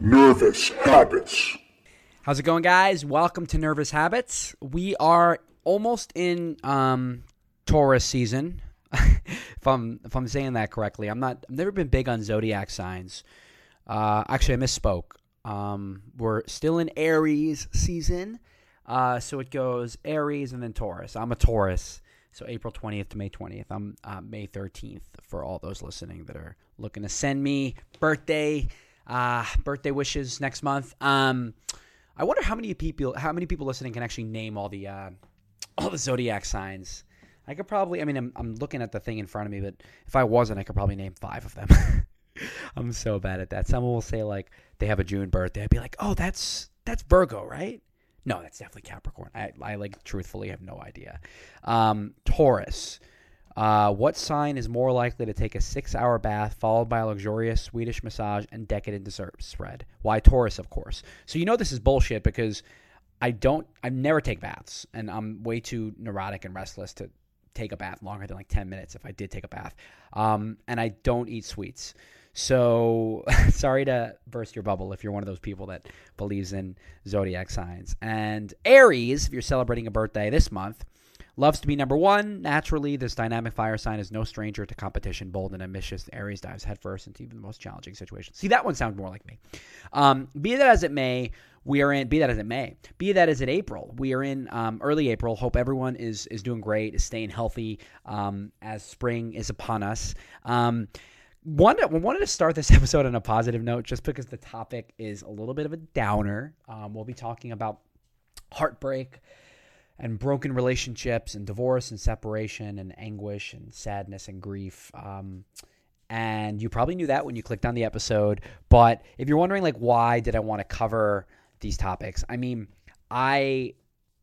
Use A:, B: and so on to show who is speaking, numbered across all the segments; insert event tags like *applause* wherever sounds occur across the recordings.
A: Nervous Habits.
B: How's it going, guys? Welcome to Nervous Habits. We are almost in um, Taurus season. *laughs* if I'm if I'm saying that correctly, I'm not. I've never been big on zodiac signs. Uh, actually, I misspoke. Um, we're still in Aries season, uh, so it goes Aries and then Taurus. I'm a Taurus, so April 20th to May 20th. I'm uh, May 13th for all those listening that are looking to send me birthday uh, birthday wishes next month. Um, I wonder how many people how many people listening can actually name all the uh, all the zodiac signs. I could probably. I mean, I'm, I'm looking at the thing in front of me, but if I wasn't, I could probably name five of them. *laughs* I'm so bad at that. Someone will say like they have a June birthday. I'd be like, oh, that's that's Virgo, right? No, that's definitely Capricorn. I, I like truthfully have no idea. Um, Taurus. Uh, what sign is more likely to take a six hour bath followed by a luxurious Swedish massage and decadent dessert spread? Why Taurus, of course. So you know this is bullshit because I don't, I never take baths and I'm way too neurotic and restless to take a bath longer than like 10 minutes if I did take a bath. Um, and I don't eat sweets. So *laughs* sorry to burst your bubble if you're one of those people that believes in zodiac signs. And Aries, if you're celebrating a birthday this month, Loves to be number one. Naturally, this dynamic fire sign is no stranger to competition. Bold and ambitious, Aries dives headfirst into even the most challenging situations. See, that one sounds more like me. Um, be that as it may, we are in. Be that as it may, be that as it April, we are in um, early April. Hope everyone is is doing great, is staying healthy um, as spring is upon us. Um, wanted, wanted to start this *laughs* episode on a positive note just because the topic is a little bit of a downer. Um, we'll be talking about heartbreak and broken relationships and divorce and separation and anguish and sadness and grief. Um, and you probably knew that when you clicked on the episode. But if you're wondering, like, why did I want to cover these topics? I mean, I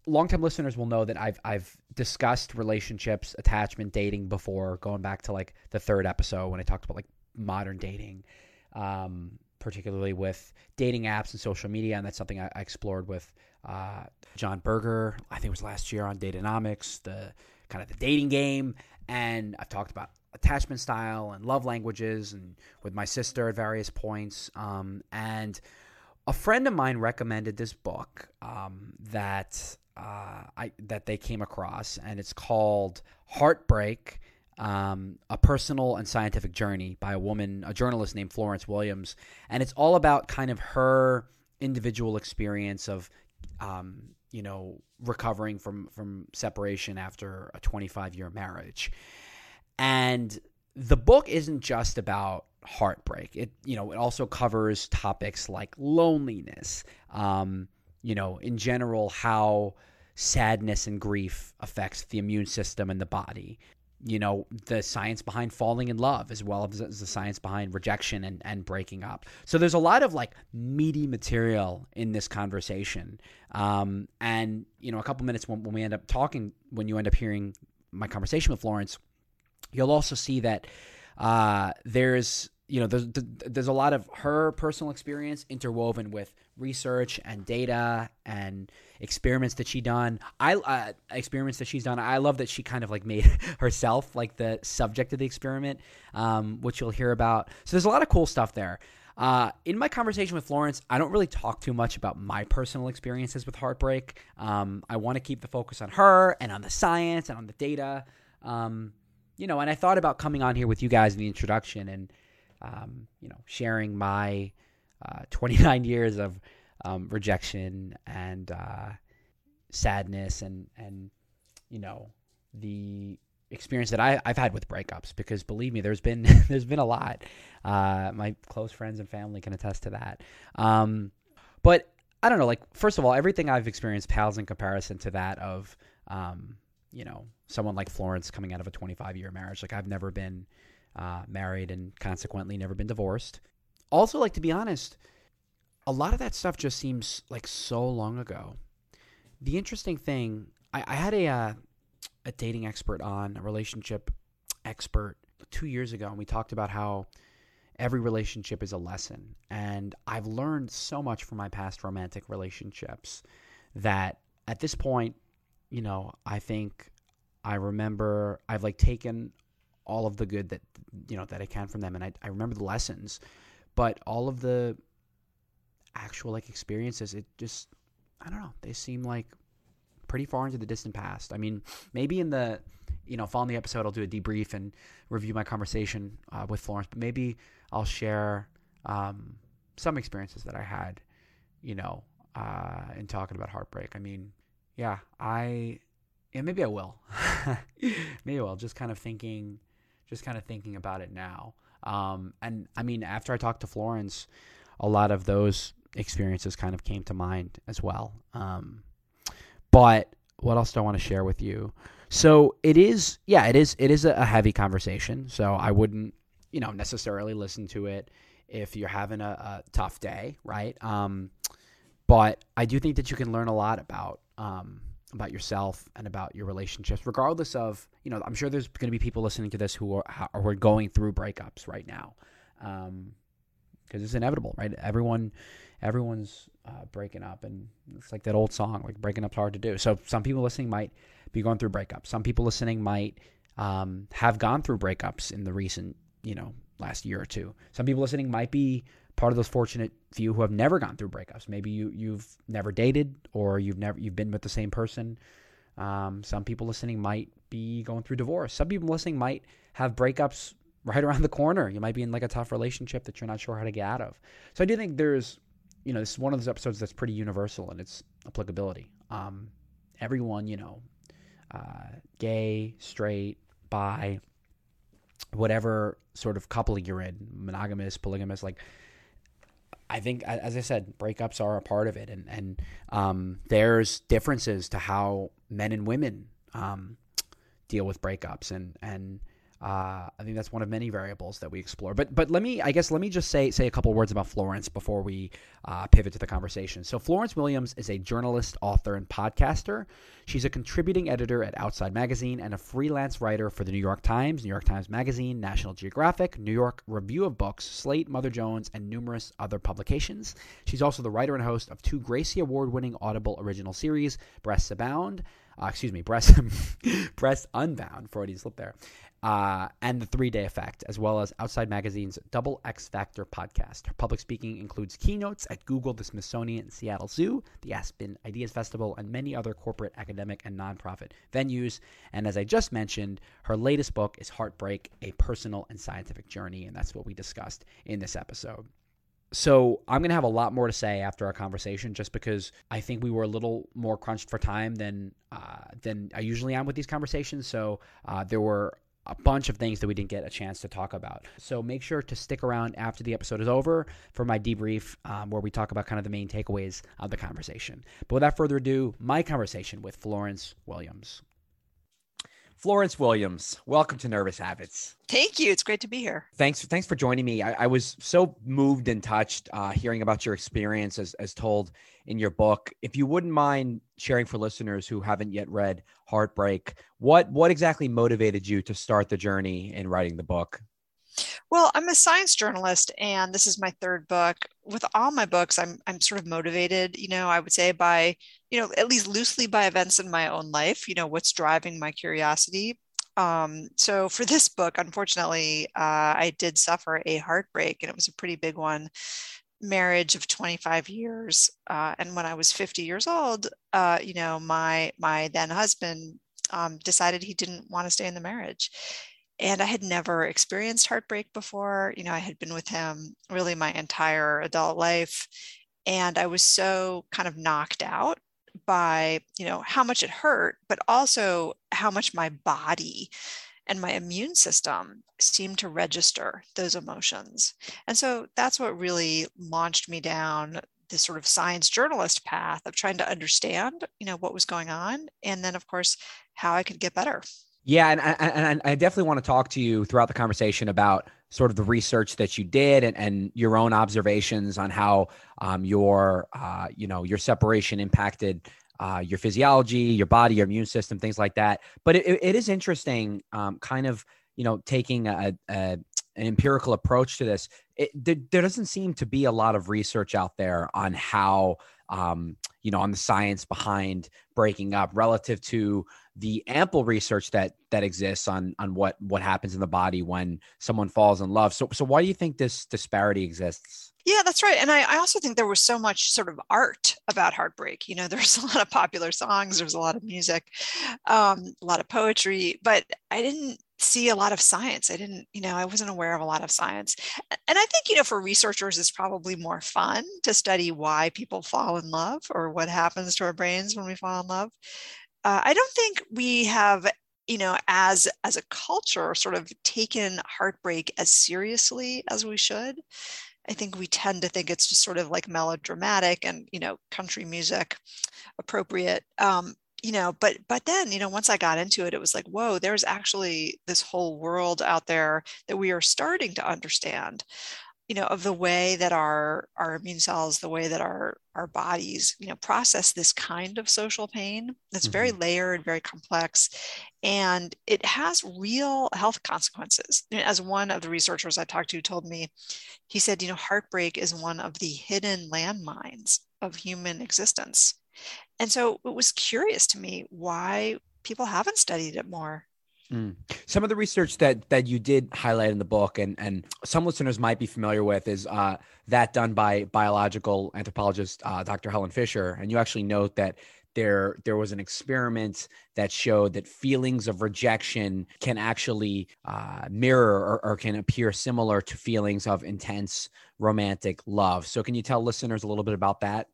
B: longtime listeners will know that I've I've discussed relationships, attachment, dating before, going back to like the third episode when I talked about like modern dating, um, particularly with dating apps and social media, and that's something I, I explored with uh, Jon Birger. I think it was last year on Dateonomics, the kind of the dating game, and I've talked about attachment style and love languages, and with my sister at various points. Um, and a friend of mine recommended this book um, that uh, I that they came across, and it's called Heartbreak. Um, a personal and scientific journey by a woman, a journalist named Florence Williams, and it's all about kind of her individual experience of um, you know, recovering from from separation after a 25 year marriage. And the book isn't just about heartbreak. It you know, it also covers topics like loneliness, um, you know, in general how sadness and grief affects the immune system and the body you know the science behind falling in love as well as the science behind rejection and, and breaking up. So there's a lot of like meaty material in this conversation. Um, and you know a couple minutes when, when we end up talking when you end up hearing my conversation with florence you'll also see that uh, there's you know there's, there's a lot of her personal experience interwoven with research and data and experiments that she done i uh, experiments that she's done i love that she kind of like made *laughs* herself like the subject of the experiment um, which you'll hear about so there's a lot of cool stuff there uh, in my conversation with Florence, I don't really talk too much about my personal experiences with heartbreak. Um, I want to keep the focus on her and on the science and on the data. Um, you know, and I thought about coming on here with you guys in the introduction and, um, you know, sharing my uh, *laughs* 29 years of um, rejection and uh, sadness and and you know the experience that I, have had with breakups. Because believe me there's been *laughs* there's been a lot. Uh, my close friends and family can attest to that. Um, but I don't know like first of all everything I've experienced pales in comparison to that of um, you know someone like Florence coming out of a 25 year marriage. Like I've never been uh, married and consequently never been divorced also, like to be honest, a lot of that stuff just seems like so long ago. The interesting thing, I, I had a uh, a dating expert on, a relationship expert two years ago, and we talked about how every relationship is a lesson. And I've learned so much from my past romantic relationships that at this point, you know, I think I remember I've like taken all of the good that you know that I can from them, and I, I remember the lessons but all of the actual like experiences, it just I don't know. They seem like pretty far into the distant past. I mean, maybe in the you know following the episode, I'll do a debrief and review my conversation uh, with Florence, but maybe I'll share um, some experiences that I had, you know, uh, in talking about heartbreak. I mean, yeah, I yeah maybe I will, *laughs* maybe I will. Just kind of thinking, just kind of thinking about it now. Um, and I mean, after I talked to Florence, a lot of those experiences kind of came to mind as well. Um, but what else do I want to share with you? So it is, yeah, it is, it is a heavy conversation. So I wouldn't, you know, necessarily listen to it if you're having a, a tough day, right? Um, but I do think that you can learn a lot about um, about yourself and about your relationships, regardless of you know. I'm sure there's going to be people listening to this who are who are going through breakups right now, because um, it's inevitable, right? Everyone, everyone's uh, breaking up, and it's like that old song, like breaking up's hard to do. So some people listening might be going through breakups. Some people listening might um, have gone through breakups in the recent, you know, last year or two. Some people listening might be part of those fortunate few who have never gone through breakups. Maybe you you've never dated or you've never you've been with the same person. Um, some people listening might be going through divorce. Some people listening might have breakups right around the corner. You might be in like a tough relationship that you're not sure how to get out of. So I do think there's, you know, this is one of those episodes that's pretty universal in its applicability. Um, everyone, you know, uh, gay, straight, bi, whatever sort of couple you're in, monogamous, polygamous, like I think, as I said, breakups are a part of it, and and um, there's differences to how men and women um, deal with breakups, and and uh, I think that's one of many variables that we explore. But but let me, I guess, let me just say say a couple words about Florence before we uh, pivot to the conversation. So Florence Williams is a journalist, author, and podcaster. She's a contributing editor at Outside Magazine and a freelance writer for the New York Times, New York Times Magazine, National Geographic, New York Review of Books, Slate, Mother Jones, and numerous other publications. She's also the writer and host of two Gracie Award-winning Audible original series, Breasts Abound. Uh, excuse me, breast, *laughs* breast unbound, Freudian slip there, uh, and the Three Day Effect, as well as Outside Magazine's Double X Factor podcast. Her public speaking includes keynotes at Google, the Smithsonian, Seattle Zoo, the Aspen Ideas Festival, and many other corporate, academic, and nonprofit venues. And as I just mentioned, her latest book is Heartbreak A Personal and Scientific Journey, and that's what we discussed in this episode. So I'm going to have a lot more to say after our conversation, just because I think we were a little more crunched for time than uh, than I usually am with these conversations. So uh, there were a bunch of things that we didn't get a chance to talk about. So make sure to stick around after the episode is over for my debrief, um, where we talk about kind of the main takeaways of the conversation. But without further ado, my conversation with Florence Williams. Florence Williams, welcome to Nervous Habits.
C: Thank you. It's great to be here.
B: Thanks. Thanks for joining me. I, I was so moved and touched uh, hearing about your experience as, as told in your book. If you wouldn't mind sharing for listeners who haven't yet read Heartbreak, what what exactly motivated you to start the journey in writing the book?
C: Well, I'm a science journalist and this is my third book. With all my books, I'm I'm sort of motivated, you know, I would say by, you know, at least loosely by events in my own life, you know, what's driving my curiosity. Um, so for this book, unfortunately, uh, I did suffer a heartbreak and it was a pretty big one marriage of 25 years uh, and when i was 50 years old uh, you know my my then husband um, decided he didn't want to stay in the marriage and i had never experienced heartbreak before you know i had been with him really my entire adult life and i was so kind of knocked out by you know how much it hurt but also how much my body and my immune system seemed to register those emotions. And so that's what really launched me down this sort of science journalist path of trying to understand, you know, what was going on, and then of course how I could get better.
B: Yeah, and I, and I definitely want to talk to you throughout the conversation about sort of the research that you did and, and your own observations on how um, your uh, you know your separation impacted uh, your physiology, your body, your immune system, things like that. But it, it is interesting, um, kind of, you know, taking a, a, an empirical approach to this. It, there, there, doesn't seem to be a lot of research out there on how, um, you know, on the science behind breaking up relative to the ample research that that exists on on what what happens in the body when someone falls in love. So so why do you think this disparity exists?
C: Yeah, that's right. And I, I, also think there was so much sort of art about heartbreak. You know, *laughs* there's a lot of popular songs, there's a lot of music, um, a lot of poetry, but I didn't see a lot of science. I didn't, you know, I wasn't aware of a lot of science. And I think, you know, for researchers, it's probably more fun to study why people fall in love or what happens to our brains when we fall in love. Uh, I don't think we have you know as as a culture sort of taken heartbreak as seriously as we should I think we tend to think it's just sort of like melodramatic and you know country music appropriate. Um, you know, but but then you know once I got into it, it was like whoa, there's actually this whole world out there that we are starting to understand you know of the way that our our immune cells the way that our our bodies you know process this kind of social pain that's mm-hmm. very layered very complex and it has real health consequences. As one of the researchers i talked to told me he said you know heartbreak is one of the hidden landmines of human existence. And so it was curious to me why people haven't studied it more
B: Mm. Some of the research that that you did highlight in the book, and and some listeners might be familiar with, is uh, that done by biological anthropologist uh, Dr. Helen Fisher, and you actually note that there there was an experiment that showed that feelings of rejection can actually uh, mirror or, or, can appear similar to feelings of intense romantic love. So, can you tell listeners a little bit about that?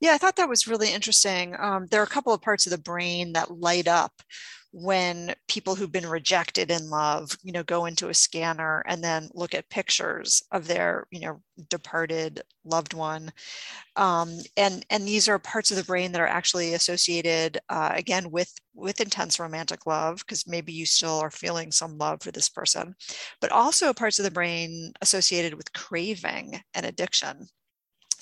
C: Yeah, I thought that was really interesting. Um, there are a couple of parts of the brain that light up when people who've been rejected in love you know go into a scanner and then look at pictures of their you know departed loved one um, and and these are parts of the brain that are actually associated uh, again with with intense romantic love because maybe you still are feeling some love for this person but also parts of the brain associated with craving and addiction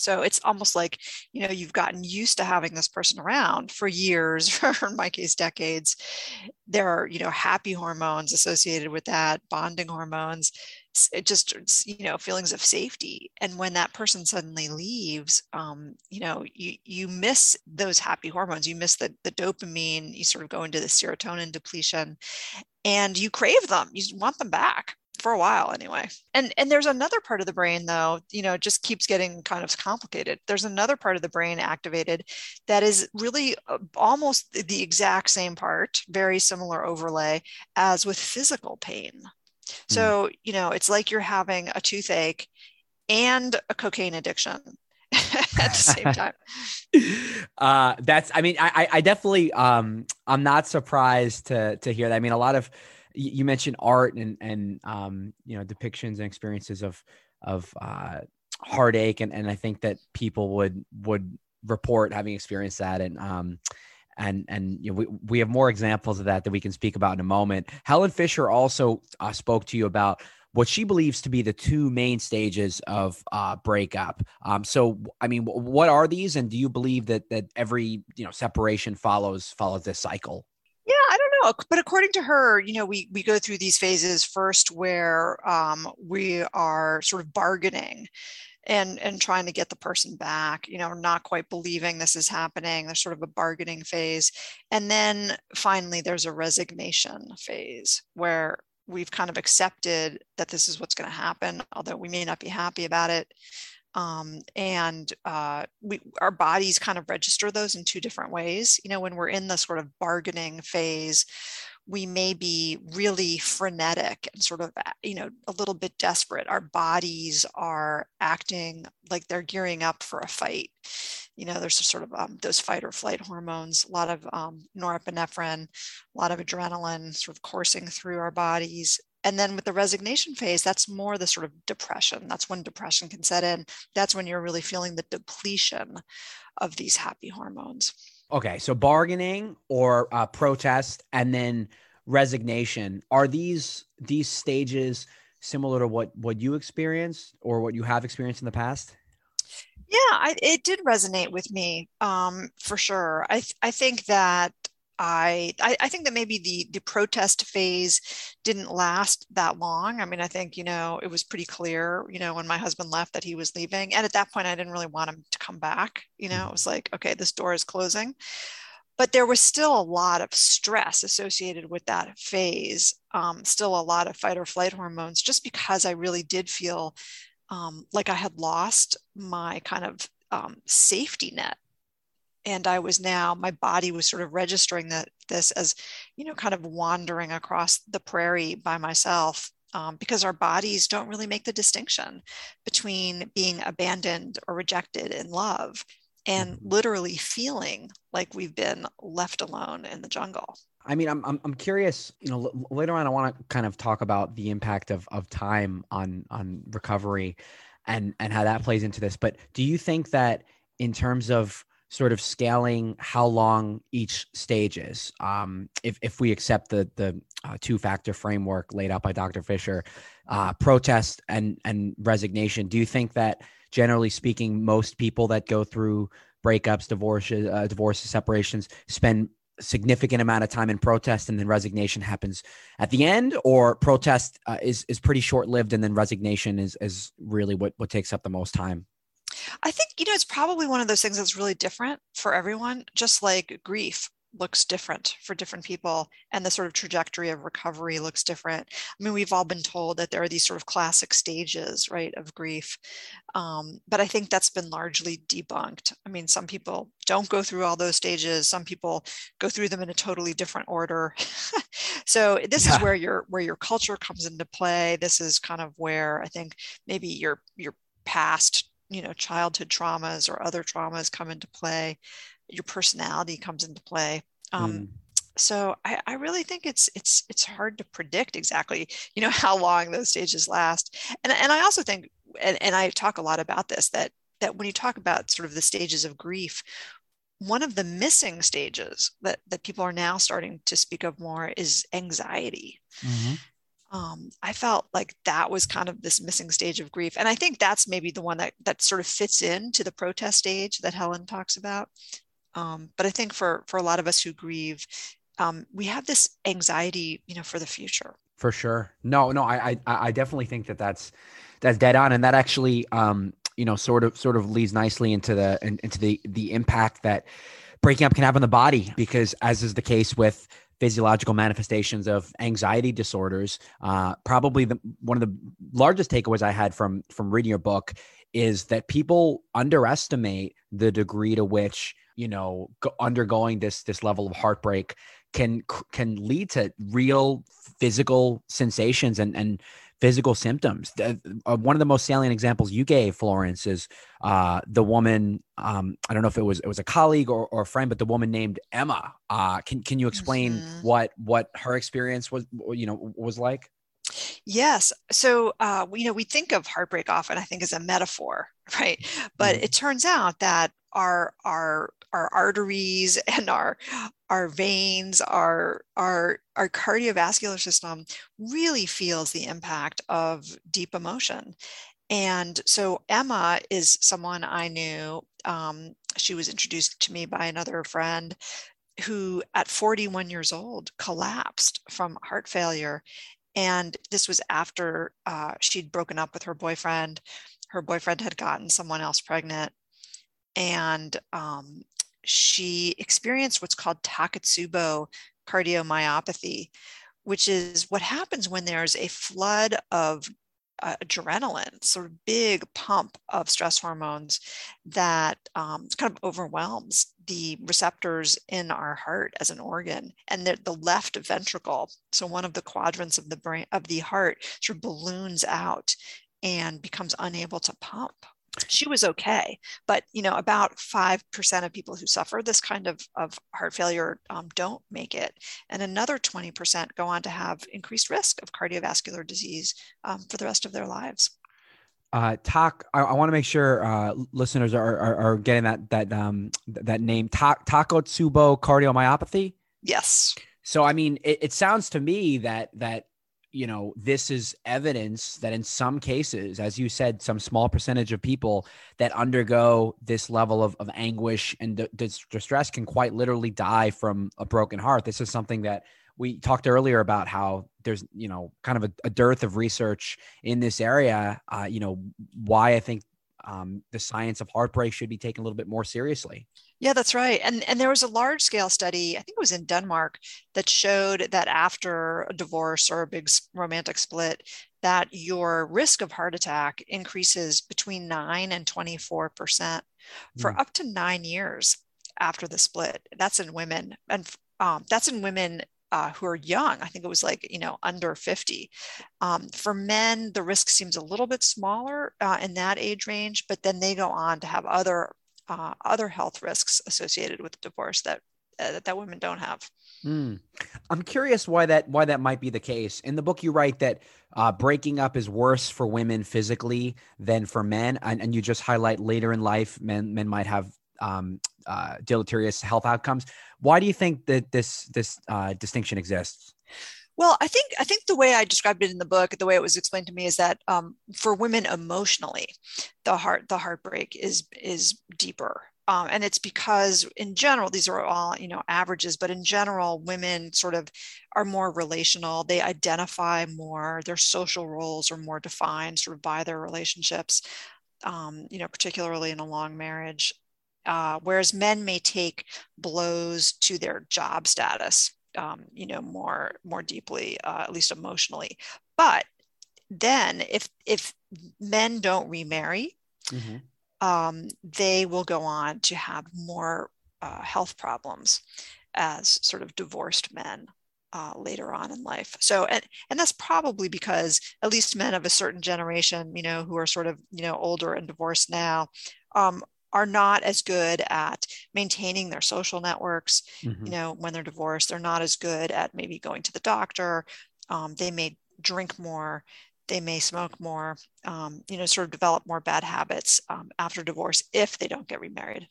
C: so it's almost like, you know, you've gotten used to having this person around for years, *laughs* or in my case, decades. There are, you know, happy hormones associated with that, bonding hormones, just, you know, feelings of safety. And when that person suddenly leaves, um, you know, you, you miss those happy hormones. You miss the, the dopamine, you sort of go into the serotonin depletion and you crave them. You want them back for a while anyway. And and there's another part of the brain though, you know, just keeps getting kind of complicated. There's another part of the brain activated that is really uh, almost the exact same part, very similar overlay as with physical pain. Hmm. So, mm. you know, it's like you're having a toothache and a cocaine addiction *laughs* at the same time. *laughs*
B: uh, that's, I mean, I, I definitely, um, I'm not surprised to, to hear that. I mean, a lot of, you mentioned art and and um, you know depictions and experiences of of uh, heartache, and and I think that people would would report having experienced that, and um, and and you know, we we have more examples of that that we can speak about in a moment. Helen Fisher also uh, spoke to you about what she believes to be the two main stages of uh, breakup. Um, so, I mean, what are these, and do you believe that that every you know separation follows follows this cycle?
C: Yeah, I don't know, but according to her, you know, we we go through these phases first where um, we are sort of bargaining and and trying to get the person back you know not quite believing this is happening there's sort of a bargaining phase and then finally there's a resignation phase where we've kind of accepted that this is what's going to happen although we may not be happy about it um, and uh, we, our bodies kind of register those in two different ways. You know, when we're in the sort of bargaining phase, we may be really frenetic and sort of, uh, you know, a little bit desperate. Our bodies are acting like they're gearing up for a fight. You know, there's sort of um, those fight or flight hormones, a lot of um, norepinephrine, a lot of adrenaline sort of coursing through our bodies and then with the resignation phase that's more the sort of depression that's when depression can set in that's when you're really feeling the depletion of these happy hormones
B: okay so bargaining or uh, protest and then resignation are these these stages similar to what what you experienced or what you have experienced in the past?
C: Yeah I, it did resonate with me um, for sure. I, th- I think that I, I, think that maybe the the protest phase didn't last that long. I mean, I think you know it was pretty clear, you know, when my husband left that he was leaving, and at that point, I didn't really want him to come back. You know, it was mm-hmm. like, okay, this door is closing. but there was still a lot of stress associated with that phase, um, still a lot of fight or flight hormones, just because I really did feel um, like I had lost my kind of um, safety net. And I was now, my body was sort of registering that this as, you know, kind of wandering across the prairie by myself um, because our bodies don't really make the distinction between being abandoned or rejected in love and mm-hmm. literally feeling like we've been left alone in the jungle.
B: I mean, I'm, I'm, I'm curious, you know, l- later on, I want to kind of talk about the impact of, of time on, on recovery and, and how that plays into this. But do you think that in terms of sort of scaling how long each stage is, um, if, if we accept the, the uh, two factor framework laid out by Dr. Fisher, uh, protest and, and resignation, do you think that generally speaking, most people that go through breakups, divorces, uh, divorces, separations spend significant amount of time in protest and then resignation happens at the end or protest uh, is is pretty short lived and then resignation is is really what what takes up the most time
C: i think you know it's probably one of those things that's really different for everyone just like grief looks different for different people and the sort of trajectory of recovery looks different. I mean we've all been told that there are these sort of classic stages right of grief um, but i think that's been largely debunked. I mean some people don't go through all those stages some people go through them in a totally different order. *laughs* So this yeah. is where your where your culture comes into play. This is kind of where i think maybe your your past you know childhood traumas or other traumas come into play your personality comes into play. Um, mm. So I, I, really think it's it's it's hard to predict exactly *laughs* you know how long those stages last. And and I also think and, and I talk a lot about this that that when you talk about sort of the stages of grief, one of the missing stages that that people are now starting to speak of more is anxiety. Mm-hmm. Um, I felt like that was kind of this missing stage of grief, and I think that's maybe the one that that sort of fits into the protest stage that Helen talks about. Um, but I think for for a lot of us who grieve, um, we have this anxiety, you know, for the future.
B: For sure. No, no, I, I, I definitely think that that's that's dead on, and that actually, um, you know, sort of sort of leads nicely into the into the the impact that breaking up can have on the body, because as is the case with physiological manifestations of anxiety disorders. Uh, probably the one of the largest takeaways I had from from reading your book is that people underestimate the degree to which you know go, undergoing this this level of heartbreak can can lead to real physical sensations and and physical symptoms. Uh, one of the most salient examples you gave, Florence, is uh, the woman. Um, I don't know if it was it was a colleague or, or a friend, but the woman named Emma. Uh, can can you explain mm-hmm. what what her experience was? You know, was like?
C: Yes. So, uh, you know, we think of heartbreak often, I think, as a metaphor, *laughs* right? But mm-hmm. it turns out that our our our arteries *laughs* and our our veins our our our cardiovascular system really feels the impact of deep emotion. And so emma is someone i knew um, she was introduced to me by another friend who at 41 years old collapsed from heart failure. And this was after uh, she'd broken up with her boyfriend. Her boyfriend had gotten someone else pregnant. And um, she experienced what's called Takotsubo cardiomyopathy, which is what happens when there's a flood of uh, adrenaline, sort of big pump of stress hormones that um, kind of overwhelms the receptors in our heart as an organ. And the, the left ventricle, so one of the quadrants of the brain of the heart, sort of balloons out and becomes unable to pump she was okay but you know about 5% of people who suffer this kind of, of heart failure um, don't make it and another 20% go on to have increased risk of cardiovascular disease um, for the rest of their lives
B: uh, talk. I, I want to make sure uh, listeners are, are, are getting that that um, that name. Ta- Takotsubo cardiomyopathy.
C: Yes.
B: So I mean, it, it sounds to me that that you know, this is evidence that in some cases, as you said, some small percentage of people that undergo this level of, of anguish and d- distress can quite literally die from a broken heart. This is something that we talked earlier about how there's, you know, kind of a, a dearth of research in this area. Uh, you know, why I think um, the science of heartbreak should be taken a little bit more seriously.
C: Yeah, that's right. And and there was a large scale study, I think it was in Denmark, that showed that after a divorce or a big romantic split, that your risk of heart attack increases between 9 and 24% for mm. up to 9 years after the split. That's in women and um, that's in women uh, who are young. I think it was like, you know, under 50. Um, for men, the risk seems a little bit smaller uh, in that age range, but then they go on to have other uh, other health risks associated with divorce that uh, that women don't have.
B: Mm. I'm curious why that why that might be the case. In the book, you write that uh, breaking up is worse for women physically than for men, and, and you just highlight later in life men men might have um, uh, deleterious health outcomes. Why do you think that this this uh, distinction exists?
C: Well, I think I think the way I described it in the book, the way it was explained to me, is that um, for women emotionally, the heart the heartbreak is is deeper. Um, and it's because in general these are all you know averages but in general women sort of are more relational. They identify more. Their social roles are more defined sort of by their relationships um, you know particularly in a long marriage. Uh, whereas men may take blows to their job status um, you know more more deeply uh, at least emotionally but then if if men don't remarry mm-hmm. um, they will go on to have more uh, health problems as sort of divorced men uh, later on in life. So, and, and that's probably because at least men of a certain generation, you know, who are sort of, you know, older and divorced now, um, are not as good at maintaining their social networks. Mm-hmm. You know, when they're divorced, they're not as good at maybe going to the doctor. Um, they may drink more. They may smoke more. Um, you know, sort of develop more bad habits um, after divorce if they don't get remarried.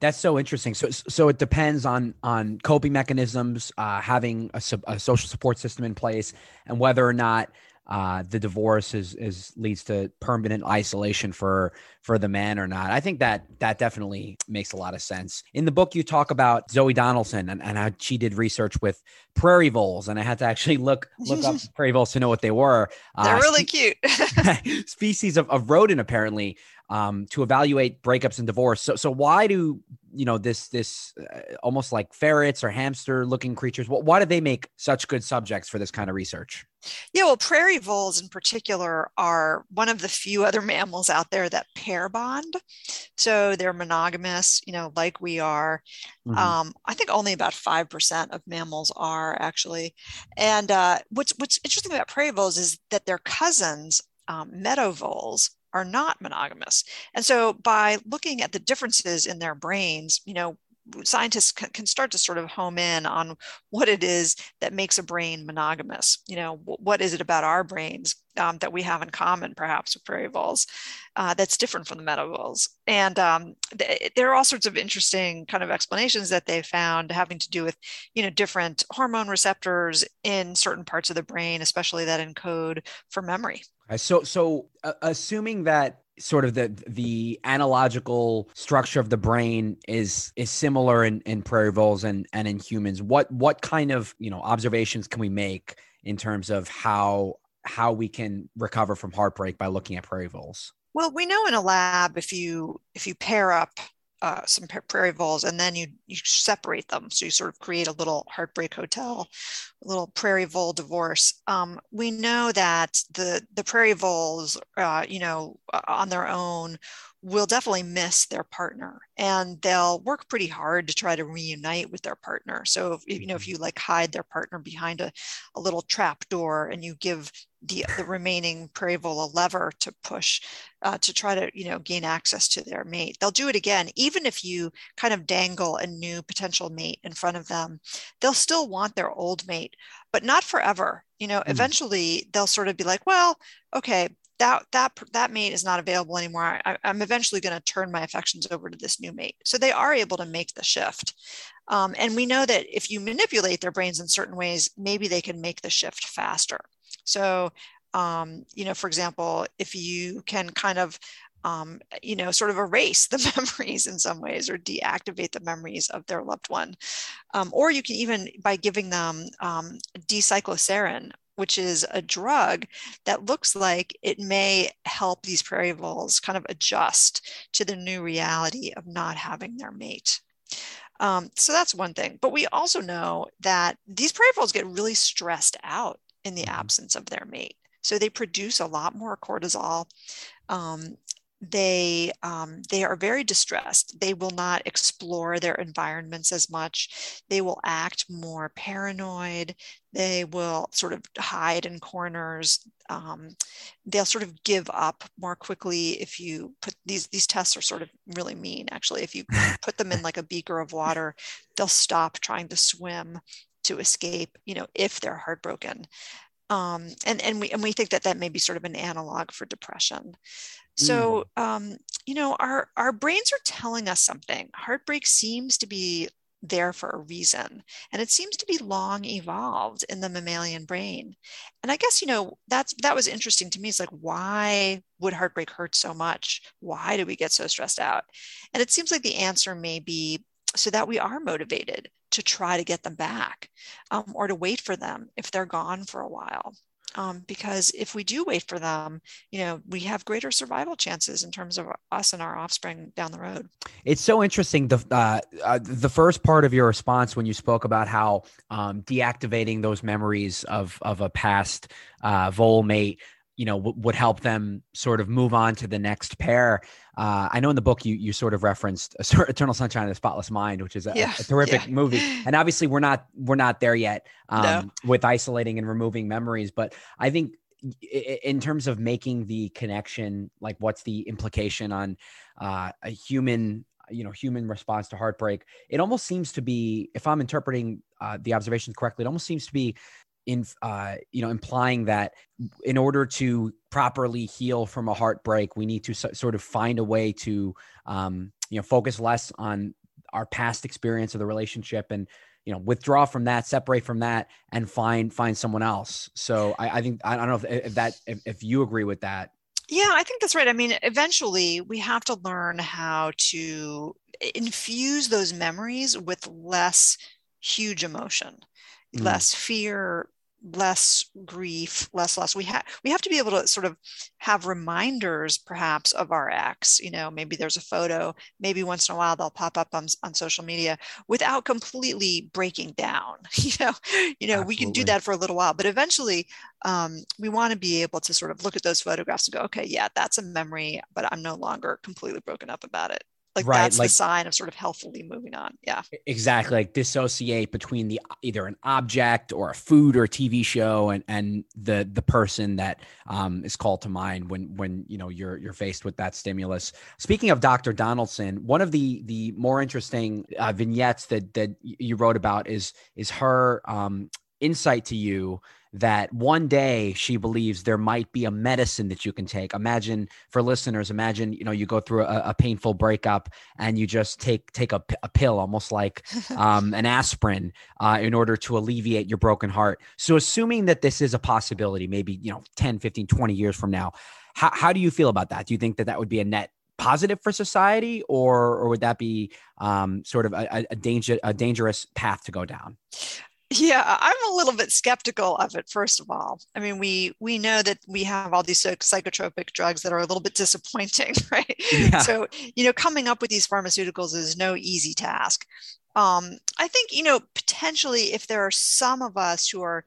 B: That's so interesting. So, so it depends on on coping mechanisms, uh, having a, a social support system in place, and whether or not uh, the divorce is is leads to permanent isolation for for the man or not. I think that that definitely makes a lot of sense. In the book, you talk about Zoe Donaldson and, and how she did research with prairie voles, and I had to actually look look up *laughs* prairie voles to know what they were.
C: They're uh, really cute. *laughs* *laughs*
B: species of, of rodent apparently um, to evaluate breakups and divorce. So, so why do you know this this uh, almost like ferrets or hamster looking creatures? Why do they make such good subjects for this kind of research?
C: Yeah, well, prairie voles in particular are one of the few *laughs* other mammals out there that pair bond. So they're monogamous, you know, like we are. Mm-hmm. Um, I think only about five percent of mammals are actually. And uh, what's what's interesting about prairie voles is that their cousins, um, meadow voles, are not monogamous. And so by looking at the differences in their brains, you know, scientists can start to sort of home in on what it is that makes a brain monogamous. You know, what is it about our brains um, that we have in common, perhaps with prairie voles, uh, that's different from the meadow voles? And um, th- there are all sorts of interesting kind of explanations that they found having to do with, you know, different hormone receptors in certain parts of the brain, especially that encode for memory.
B: So, so uh, assuming that sort of the the analogical structure of the brain is is similar in, in prairie voles and and in humans, what what kind of you know observations can we make in terms of how how we can recover from heartbreak by looking at prairie voles?
C: Well, we know in a lab if you if you pair up uh, some prairie voles and then you you separate them. So you sort of create a little heartbreak hotel a little prairie vole divorce. Um, we know that the the prairie voles uh, you know on their own will definitely miss their partner and they'll work pretty hard to try to reunite with their partner. So if, you know if mm-hmm. you like hide their partner behind a, a little trap door and you give the, the remaining prairie a lever to push uh, to try to you know gain access to their mate. They'll do it again. Even if you kind of dangle a new potential mate in front of them they'll still want their old mate but not forever. You know mm. eventually they'll sort of be like well okay that that that mate is not available anymore. I, am eventually going to turn my affections over to this new mate. So they are able to make the shift. Um, and we know that if you manipulate their brains in certain ways maybe they can make the shift faster so um, you know for example if you can kind of um, you know, sort of erase the *laughs* memories in some ways or deactivate the memories of their loved one. Um, or you can even, by giving them um, which is a drug that looks like it may help these prairie voles kind of adjust to the new reality of not having their mate. Um, so that's one thing. But we also know that these prairie voles get really stressed out in the mm-hmm. absence of their mate. So they produce a lot more cortisol. Um, they um, they are very distressed they will not explore their environments as much they will act more paranoid they will sort of hide in corners um, they'll sort of give up more quickly if you put these these tests are sort of really mean actually if you *laughs* put them in like a beaker of water they'll stop trying to swim to escape you know if they're heartbroken. Um, and and we and we think that that may be sort of an analog for depression. So, mm. um, you know, our, our brains are telling us something. Heartbreak seems to be there for a reason and it seems to be long evolved in the mammalian brain. And i guess you know that's that was interesting to me. It's like why would heartbreak hurt so much? Why do we get so stressed out? And it seems like the answer may be so that we are motivated to try to get them back um, or to wait for them if they're gone for a while um, because if we do wait for them, you know, we have greater survival chances in terms of us and our offspring down the road.
B: It's so interesting. The uh, uh, the first part of your response when you spoke about how um, deactivating those memories of of a past uh, vole mate you know w- would help them sort of move on to the next pair. Uh, I know in the book you you sort of referenced *laughs* Eternal Sunshine of the Spotless Mind, which is a, yeah, a terrific yeah. movie, *laughs* and obviously we're not we're not there yet um, no. with isolating and removing memories, but I think in terms of making the connection, like what's the implication on uh, a human you know human response to heartbreak it almost seems to be if i'm interpreting uh, the observations correctly it almost seems to be in uh, you know implying that in order to properly heal from a heartbreak we need to so, sort of find a way to um, you know focus less on our past experience of the relationship and you know withdraw from that separate from that and find find someone else. So i, I think i don't know if, if that if, if you agree with that.
C: Yeah, I think that's right. I mean, eventually we have to learn how to infuse those memories with less huge emotion mm. less fear less grief less loss we have we have to be able to sort of have reminders perhaps of our ex you know maybe there's a photo maybe once in a while they'll pop up on, on social media without completely breaking down *laughs* you know you know Absolutely. we can do that for a little while but eventually um, we want to be able to sort of look at those photographs and go okay yeah that's a memory but i'm no longer completely broken up about it like right, that's like, the sign of sort of healthily moving on. Yeah.
B: Exactly like dissociate between the either an object or a food or a tv show and and the the person that um, is called to mind when when you know you're you're faced with that stimulus. Speaking of dr donaldson one of the the more interesting uh, vignettes that that you wrote about is is her um, insight to you that one day she believes there might be a medicine that you can take. Imagine for listeners, imagine you know you go through a, a painful breakup and you just take take a, a pill, almost like *laughs* um, an aspirin, uh, in order to alleviate your broken heart. So assuming that this is a possibility, maybe you know 10, 15, 20 years from now, how, how do you feel about that? Do you think that that would be a net positive for society, or or would that be um, sort of a, a, danger a dangerous path to go down?
C: Yeah, I'm a little bit skeptical of it. First of all, I mean, we we know that we have all these psychotropic drugs that are a little bit *laughs* disappointing, right? Yeah. So, you know, coming up with these pharmaceuticals is no easy task. Um, I think, you know, potentially if there are some of us who are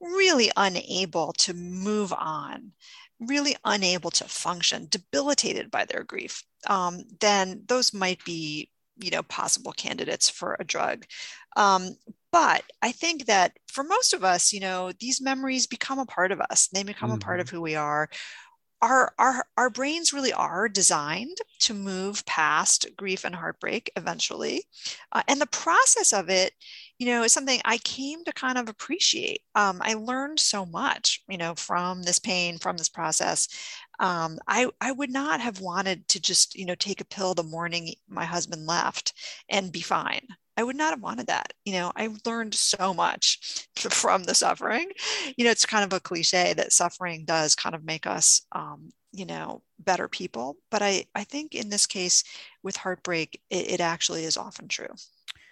C: really unable to move on, really unable to function, debilitated by their grief, um, then those might be you know possible candidates for a drug um, but I think that for most of us, you know, these memories become a part of us. They become mm-hmm. a part of mm-hmm. who we are. Our, our, our brains really are designed to move past grief and heartbreak eventually. Uh, and the process of it, you know, is something I came to kind of appreciate. Um, I learned so much, you know, from this pain, from this process. Um, I, I would not have wanted to just, you know, take a pill the morning my husband left and be fine. I would not have wanted that. You know, I learned so much *laughs* from the suffering. You know, it's kind of a cliche that suffering does kind of make us, um, you know, better people. But I, I think in this case with heartbreak, it, it actually is often true.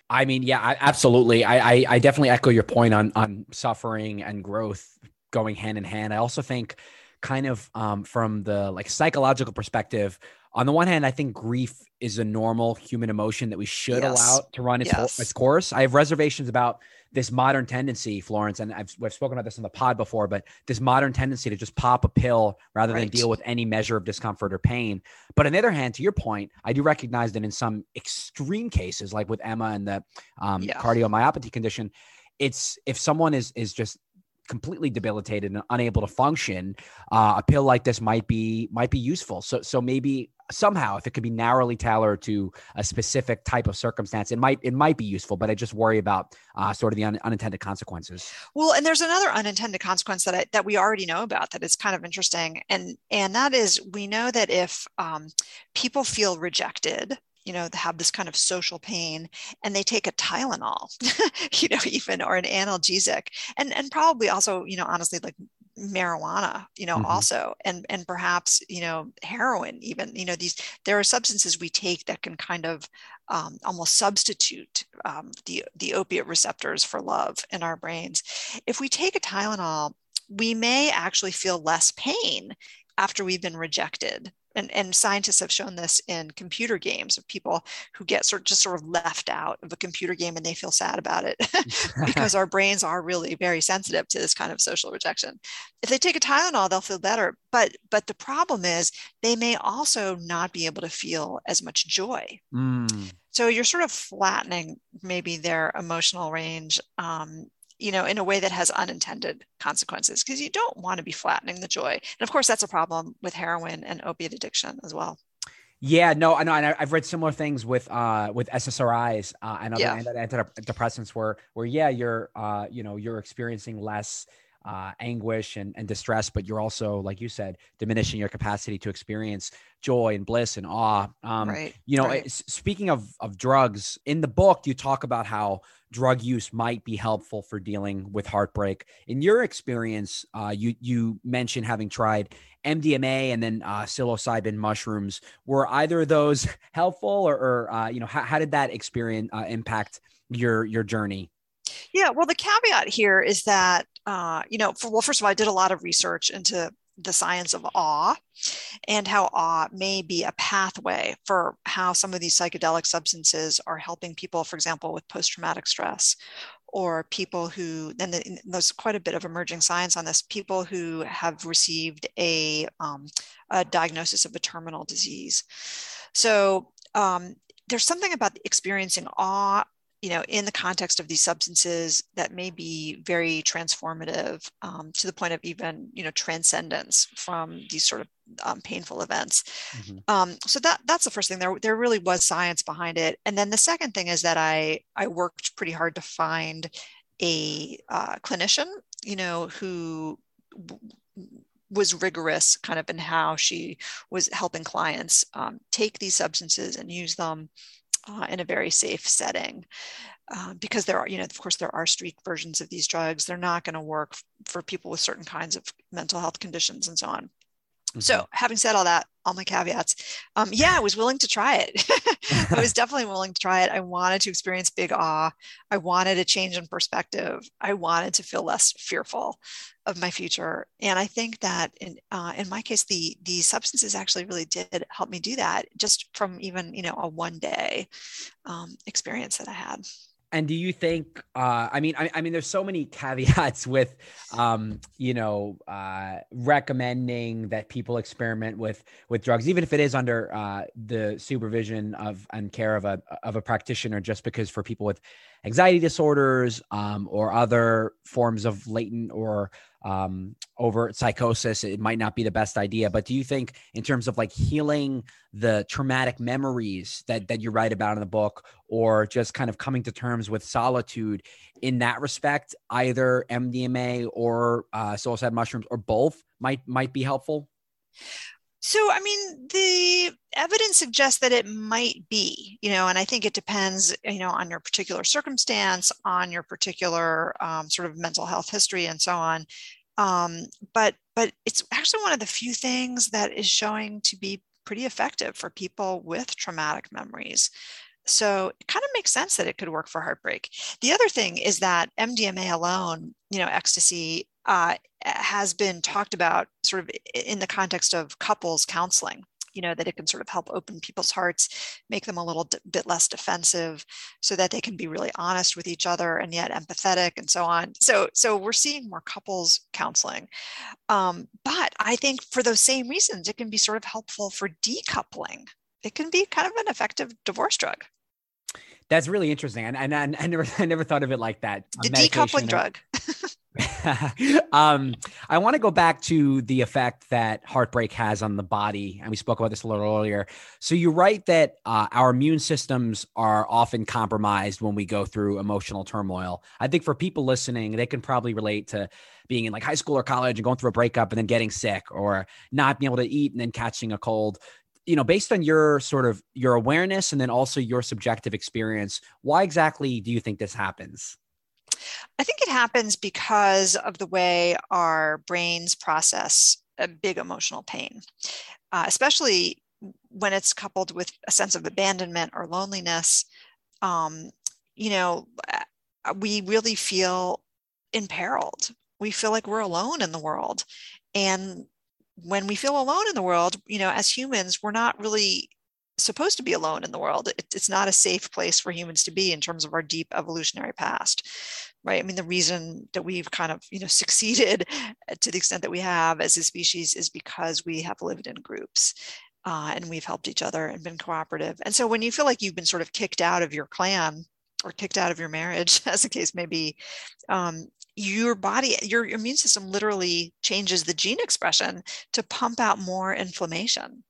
B: I mean, yeah, I, absolutely. I, I, I definitely echo your point on on suffering and growth going hand in hand. I also think kind of um, from the like psychological perspective on the one hand i think grief is a normal human emotion that we should yes. allow to run its, yes. its course i have reservations about this modern tendency florence and I've, we've spoken about this on the pod before but this modern tendency to just pop a pill rather right. than deal with any measure of discomfort or pain but on the other hand to your point i do recognize that in some extreme cases like with emma and the um, yeah. cardiomyopathy condition it's if someone is is just completely debilitated and unable to function, uh, a pill like this might be might be useful. So so maybe somehow if it could be narrowly tailored to a specific type of circumstance it might it might be useful but i just worry about uh, sort of the un- unintended consequences
C: well and there's another unintended consequence that I, that we already know about that is kind of interesting and and that is we know that if um, people feel rejected you know have this kind of social pain and they take a tylenol *laughs* you know even or an analgesic and and probably also you know honestly like marijuana you know mm-hmm. also and and perhaps you know heroin even you know these there are substances we take that can kind of um, almost substitute um, the the opiate receptors for love in our brains if we take a tylenol we may actually feel less pain after we've been rejected and, and scientists have shown this in computer games of people who get sort of just sort of left out of a computer game and they feel sad about it *laughs* *laughs* because our brains are really very sensitive to this kind of social rejection. If they take a Tylenol, they'll feel better. But but the problem is they may also not be able to feel as much joy. Mm. So you're sort of flattening maybe their emotional range um, you know, in a way that has unintended consequences because you don't want to be flattening the joy. And of course, that's a problem with heroin and opiate addiction as well.
B: Yeah, no, I know, and I've read similar things with uh with SSRIs uh, and other yeah. antidepressants where where yeah, you're uh you know you're experiencing less uh, anguish and, and distress, but you're also, like you said, diminishing your capacity to experience joy and bliss and awe. Um, right. You know, right. speaking of of drugs, in the book you talk about how drug use might be helpful for dealing with heartbreak. In your experience, uh, you you mentioned having tried MDMA and then uh, psilocybin mushrooms. Were either of those *laughs* helpful, or, or uh, you know, how, how, did that experience uh, impact your your journey?
C: Yeah, well, the caveat here is that uh, you know, for, well, first of all, I did a lot of research into the science of awe and how awe may be a pathway for how some of these psychedelic substances are helping people, for example, with post traumatic stress or people who, and there's quite a bit of emerging science on this, people who have received a, um, a diagnosis of a terminal disease. So um, there's something about experiencing awe you know, in the context of these substances that may be very transformative um, to the point of even, you know, transcendence from these sort of um, painful events. Mm-hmm. Um, so that that's the first thing. There there really was science behind it, and then the second thing is that I I worked pretty hard to find a uh, clinician, you know, who was rigorous kind of in how she was helping clients um, take these substances and use them uh, in a very safe setting. Uh, because there are, you know, of course, there are street versions of these drugs. They're not going to work f- for people with certain kinds of mental health conditions and so on. Mm-hmm. So, having said all that, all my caveats, um, yeah, I was willing to try it. *laughs* I was definitely willing to try it. I wanted to experience big awe. I wanted a change in perspective. I wanted to feel less fearful of my future. And I think that in uh, in my case, the the substances actually really did help me do that, just from even you know a one day um, experience that I had.
B: And do you think? Uh, I mean, I, I, mean, there's so many *laughs* caveats with, um, you know, uh, recommending that people experiment with with drugs, even if it is under uh, the supervision of and care of a of a practitioner. Just because for people with anxiety disorders um, or other forms of latent or um, overt psychosis, it might not be the best idea. But do you think, in terms of like healing the traumatic memories that that you write about in the book, or just kind of coming to terms with solitude, in that respect, either MDMA or uh, psilocybin mushrooms or both might might be helpful?
C: So, I mean, the evidence suggests that it might be, you know, and I think it depends, you know, on your particular circumstance, on your particular um, sort of mental health history, and so on. Um, but but it's actually one of the few things that is showing to be pretty effective for people with traumatic memories. So it kind of makes sense that it could work for heartbreak. The other thing is that MDMA alone, you know, ecstasy uh, has been talked about sort of in the context of couples counseling you know that it can sort of help open people's hearts make them a little bit less defensive so that they can be really honest with each other and yet empathetic and so on. So so we're seeing more couples counseling. Um, but i think for those same reasons it can be sort of helpful for decoupling. It can be kind of an effective divorce drug
B: that's really interesting and, and, and i never *laughs* i never thought of it like that
C: the decoupling drug *laughs* *laughs*
B: um, I want to go back to the effect that heartbreak has on the body, and we spoke about this a little earlier. So you write that uh, our immune systems are often compromised when we go through emotional turmoil. I think for people listening, they can probably relate to being in like high school or college and going through a breakup and then getting sick, or not being able to eat and then catching a cold you know based on your sort of your awareness and then also your subjective experience why exactly do you think this happens
C: I think it happens because of the way our brains process a big emotional pain, uh, especially when it's coupled with a sense of abandonment or loneliness. Um, you know, uh, we really feel imperiled. We feel like we're alone in the world. And when we feel alone in the world, you know, as humans, we're not really supposed to be alone in the world. It, it's not a safe place for humans to be in terms of our deep evolutionary past, right? I mean, the reason that we've kind of, you know, *laughs* succeeded to the extent that we have as a species is because we have lived in groups. Uh, and we've helped each other and been cooperative. And so when you feel like you've been sort of kicked out of your clan or kicked out of your marriage, *laughs* as the case may be, um, your body, your immune system literally changes the gene expression to pump out more inflammation.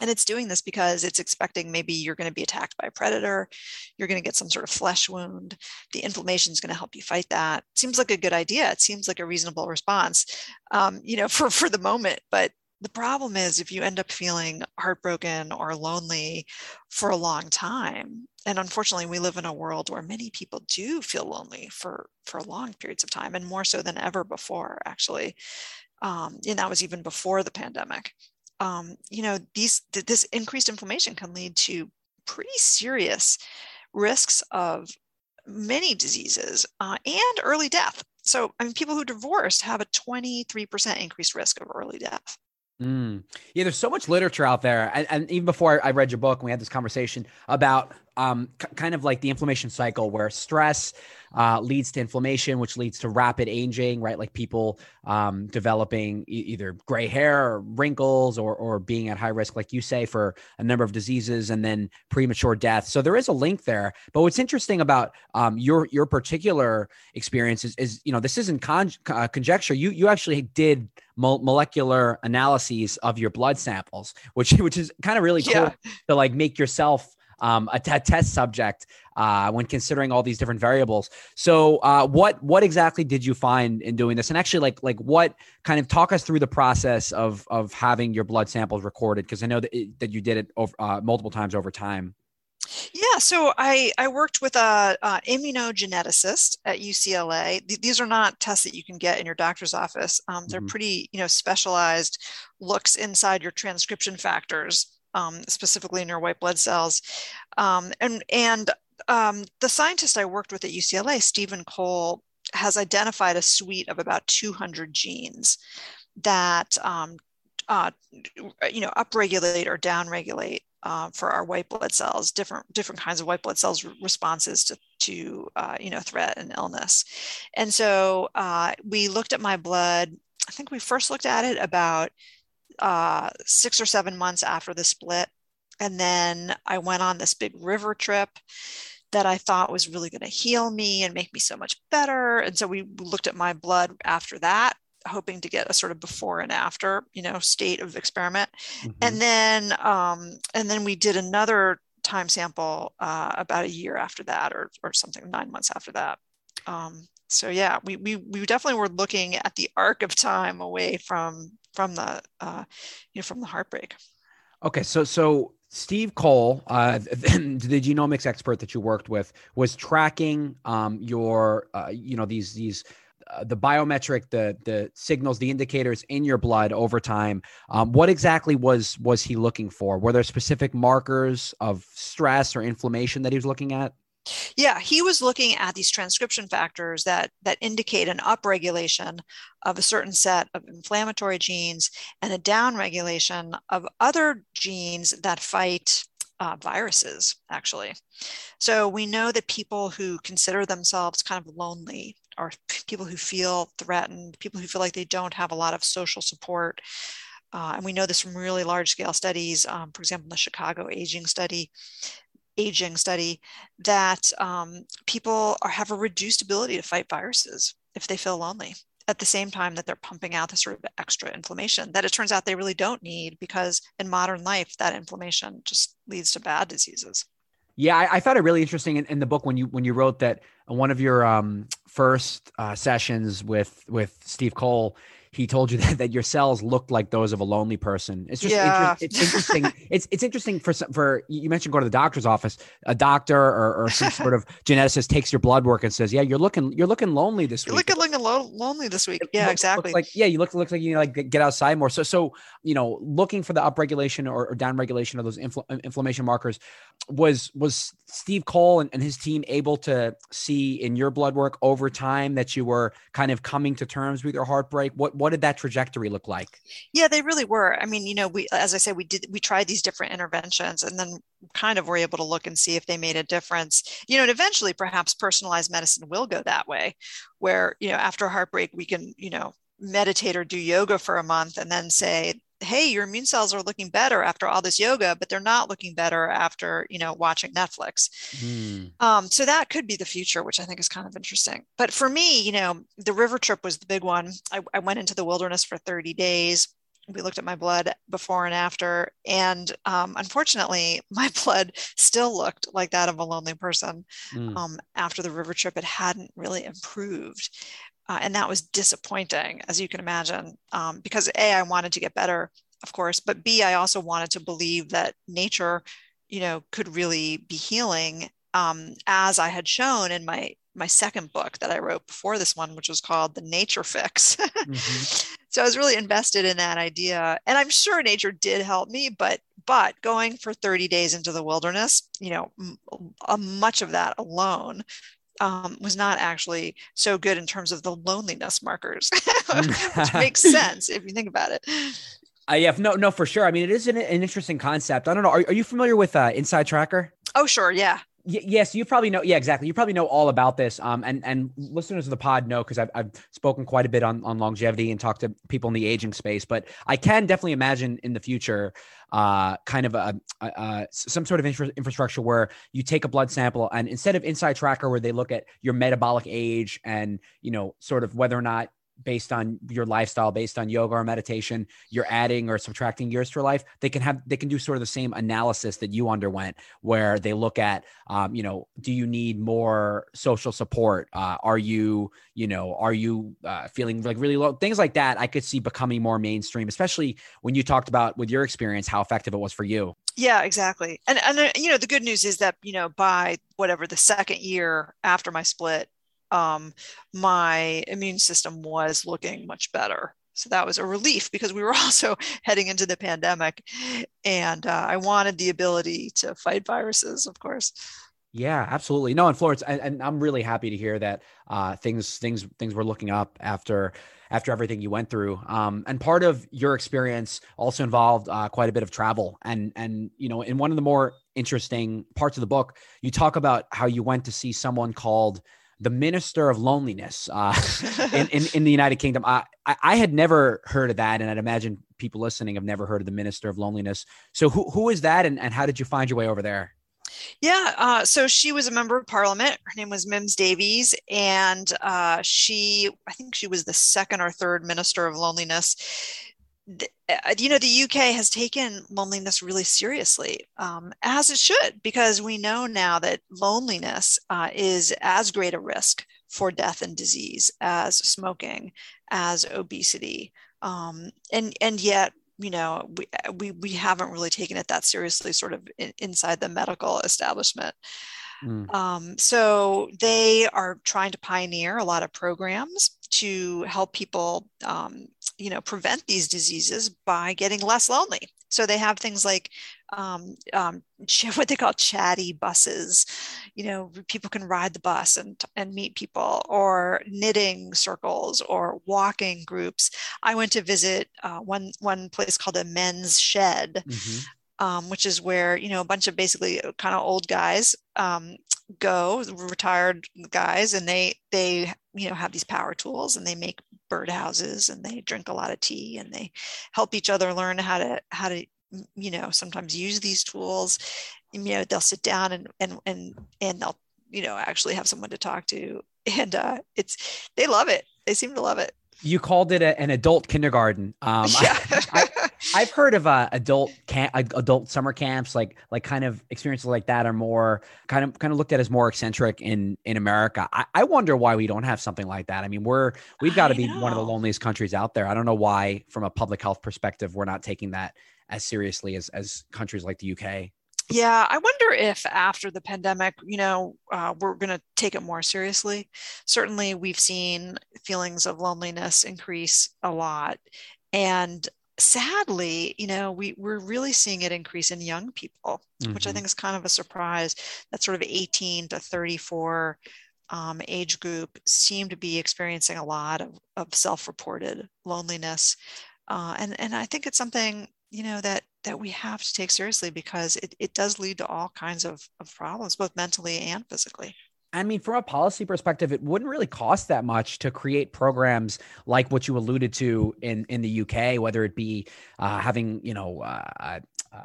C: And it's doing this because it's expecting maybe you're going to be attacked by a predator, you're going to get some sort of flesh wound. The inflammation is going to help you fight that. Seems like a good idea. It seems like a reasonable response, um, you know, *laughs* for for the moment. But the problem is if you end up feeling heartbroken or lonely for a long time, and unfortunately, we live in a world where many people do feel lonely for for long periods of time, and more so than ever before, actually. Um, and that was even before the pandemic um, you know, these this increased inflammation can lead to pretty serious risks of many diseases uh, and early death. So, I mean, people who divorced have a 23% increased risk of early death.
B: Mm. Yeah, there's so much literature out there, and, and even before I read your book, we had this conversation about um, c- kind of like the inflammation cycle, where stress uh, leads to inflammation, which leads to rapid aging, right? Like people um, developing e- either gray hair or wrinkles or, or being at high risk, like you say, for a number of diseases and then premature death. So there is a link there. But what's interesting about um, your your particular experience is, is, you know, this isn't con- uh, conjecture. You you actually did molecular analyses of your blood samples, which *laughs* which is kind of really cool yeah. to like make yourself um, a, t- a test subject uh, when considering all these different variables. So, uh, what what exactly did you find in doing this? And actually, like like what kind of talk us through the process of of having your blood samples recorded? Because I know that it, that you did it over, uh, multiple times over time.
C: Yeah, so I, I worked with a, a immunogeneticist at UCLA. Th- these are not tests that you can get in your doctor's office. Um, they're mm-hmm. pretty, you know, specialized looks inside your transcription factors, um, specifically in your white blood cells. Um, and and um, the scientist I worked with at UCLA, Stephen Cole, has identified a suite of about 200 genes that um, uh, you know upregulate or downregulate uh, for our white blood cells, different different kinds of white blood cells responses to to uh, you know threat and illness. And so uh, we looked at my blood. I think we first looked at it about uh, six or seven months after the split, and then I went on this big river trip that I thought was really going to heal me and make me so much better. And so we looked at my blood after that hoping to get a sort of before and after you know state of experiment mm-hmm. and then um, and then we did another time sample uh, about a year after that or, or something nine months after that um, so yeah we, we we definitely were looking at the arc of time away from from the uh, you know from the heartbreak
B: okay so so Steve Cole, uh, *laughs* the genomics expert that you worked with, was tracking um, your, uh, you know, these these uh, the biometric, the the signals, the indicators in your blood over time. Um, what exactly was was he looking for? Were there specific markers of stress or inflammation that he was looking at?
C: Yeah, he was looking at these transcription factors that that indicate an upregulation of a certain set of inflammatory genes and a downregulation of other genes that fight uh, viruses, actually. So we know that people who consider themselves kind of lonely or people who feel threatened, people who feel like they don't have a lot of social support, uh, and we know this from really large scale studies, um, for example, the Chicago aging study, aging study, that um, people are, have a reduced ability to fight viruses if they feel lonely at the same time that they're pumping out this sort of extra inflammation that it turns out they really don't need because in modern life that inflammation just leads to bad diseases.
B: Yeah i, I found it really interesting in, in, the book when you when you wrote that one of your um, first uh, sessions with with steve cole he told you *laughs* that, that your cells looked like those of a lonely person. It's just
C: yeah.
B: inter- it's interesting. *laughs* it's it's interesting for some, for you mentioned go to the doctor's office. A doctor or, or some sort of *laughs* geneticist takes your blood work and says, "Yeah, you're looking you're looking lonely this week.
C: you're
B: week.
C: Looking looking lo- lonely this week. Yeah, exactly.
B: like yeah, you look looks like you know, like get outside more. So so you know, looking for the upregulation or, or downregulation of those infl- inflammation markers was was Steve Cole and, and his team able to see in your blood work over time that you were kind of coming to terms with your heartbreak? What what did that trajectory look like?
C: Yeah, they really were. I mean, you know, we as I said, we did we tried these different interventions and then kind of were able to look and see if they made a difference. You know, and eventually perhaps personalized medicine will go that way, where, you know, after heartbreak, we can, you know, meditate or do yoga for a month and then say hey your immune cells are looking better after all this yoga but they're not looking better after you know watching netflix. Mm. um, so that could be the future which i think is kind of interesting. But for me you know the river trip was the big one. I, I went into the wilderness for 30 days. We looked at my blood before and after and um, unfortunately *laughs* my blood still looked like that of a lonely person mm. um, after the river trip. It hadn't really improved uh, and that was disappointing, as you can imagine, um, because A, I wanted to get better, of course, but B, I also wanted to believe that nature, you know, could really be healing, um, as I had shown in my my second book that I wrote before this one, which was called The Nature Fix. mm-hmm. *laughs* So I was really invested in that idea, and I'm sure nature did help me, but but going for 30 days into the wilderness, you know, m- much of that alone um, was not actually so good in terms of the loneliness markers, *laughs* *laughs* which makes sense if you think about it.
B: Uh, yeah, no, no, for sure. I mean, it is an, an interesting concept. I don't know. Are, are you familiar with uh, Inside Tracker?
C: Oh, sure. Yeah.
B: Yes, you probably know. Yeah, exactly. You probably know all about this. Um, and and listeners of the pod know because I've, I've spoken quite a bit on on longevity and talked to people in the aging space. But I can definitely imagine in the future uh, kind of a, a, a some sort of infra- infrastructure where you take a blood sample and instead of inside tracker where they look at your metabolic age and you know sort of whether or not based on your lifestyle based on yoga or meditation you're adding or subtracting years to life they can have they can do sort of the same analysis that you underwent where they look at um, you know do you need more social support? Uh, are you you know are you uh, feeling like really low? Things like that i could see becoming more mainstream especially when you talked about with your experience how effective it was for you.
C: Yeah exactly. And and uh, you know the good news is that you know by whatever the second year after my split um, my immune system was looking much better. So that was a relief because we were *laughs* also heading into the pandemic, and uh, I wanted the ability to fight viruses, of course.
B: Yeah, absolutely. No, in Florence, and, and I'm really happy to hear that uh, things things things were looking up after after everything you went through. Um, and part of your experience also involved uh, quite a bit of travel. And and you know, in one of the more interesting parts of the book, you talk about how you went to see someone called the minister of loneliness uh, *laughs* in, in, in the United Kingdom. I, I had never heard of that, and I'd imagine people listening have never heard of the minister of loneliness. So who who is that, and, and how did you find your way over there?
C: Yeah, uh, so she was a member of parliament. Her name was Mims Davies, and uh, she, I think she was the second or third minister of loneliness you know, the UK has taken loneliness really seriously, um, as it should, because we know now that loneliness uh, is as great a risk for death and disease as smoking, as obesity, um, and and yet you know we, uh, we we haven't really taken it that seriously, sort of in, inside the medical establishment. Mm. Um, so they are trying to pioneer a lot of programs to help people, um, you know, prevent these diseases by getting less lonely. So they have things like um, um, *laughs* what they call chatty buses. You know, people can ride the bus and and meet people, or knitting circles, or walking groups. I went to visit uh, one one place called a men's shed. Mm-hmm. Um, which is where you know a bunch of basically kind of old guys um, go retired guys and they they you know have these power tools and they make birdhouses and they drink a lot of tea and they help each other learn how to how to you know sometimes use these tools you know they'll sit down and and and and they'll you know actually have someone to talk to *laughs* and uh it's they love it they seem to love it
B: you called it a, an adult kindergarten. Um, *laughs* yeah. I, have heard of uh, adult camp, adult summer camps, like like kind of experiences like that are more kind of kind of looked at as more eccentric in in America. I, I wonder why we don't have something like that. I mean, we're we've got to be know. one of the loneliest countries out there. I don't know why, from a public health perspective, we're not taking that as seriously as as countries like the UK.
C: Yeah, I wonder if after the pandemic, you know, uh, we're going to take it more seriously. Certainly, we've seen feelings of loneliness increase a lot. And sadly, you know, we, we're really seeing it increase in young people, mm-hmm. which I mm-hmm. think is kind of a surprise. That sort of 18 to 34 um, age group seem to be experiencing a lot of, of self reported loneliness. Uh, and, and I think it's something you know that that we have to take seriously because it, it does lead to all kinds of, of problems both mentally and physically
B: I mean, from a policy perspective, it wouldn't really cost that much to create programs like what you alluded to in in the UK, whether it be uh, having you know uh,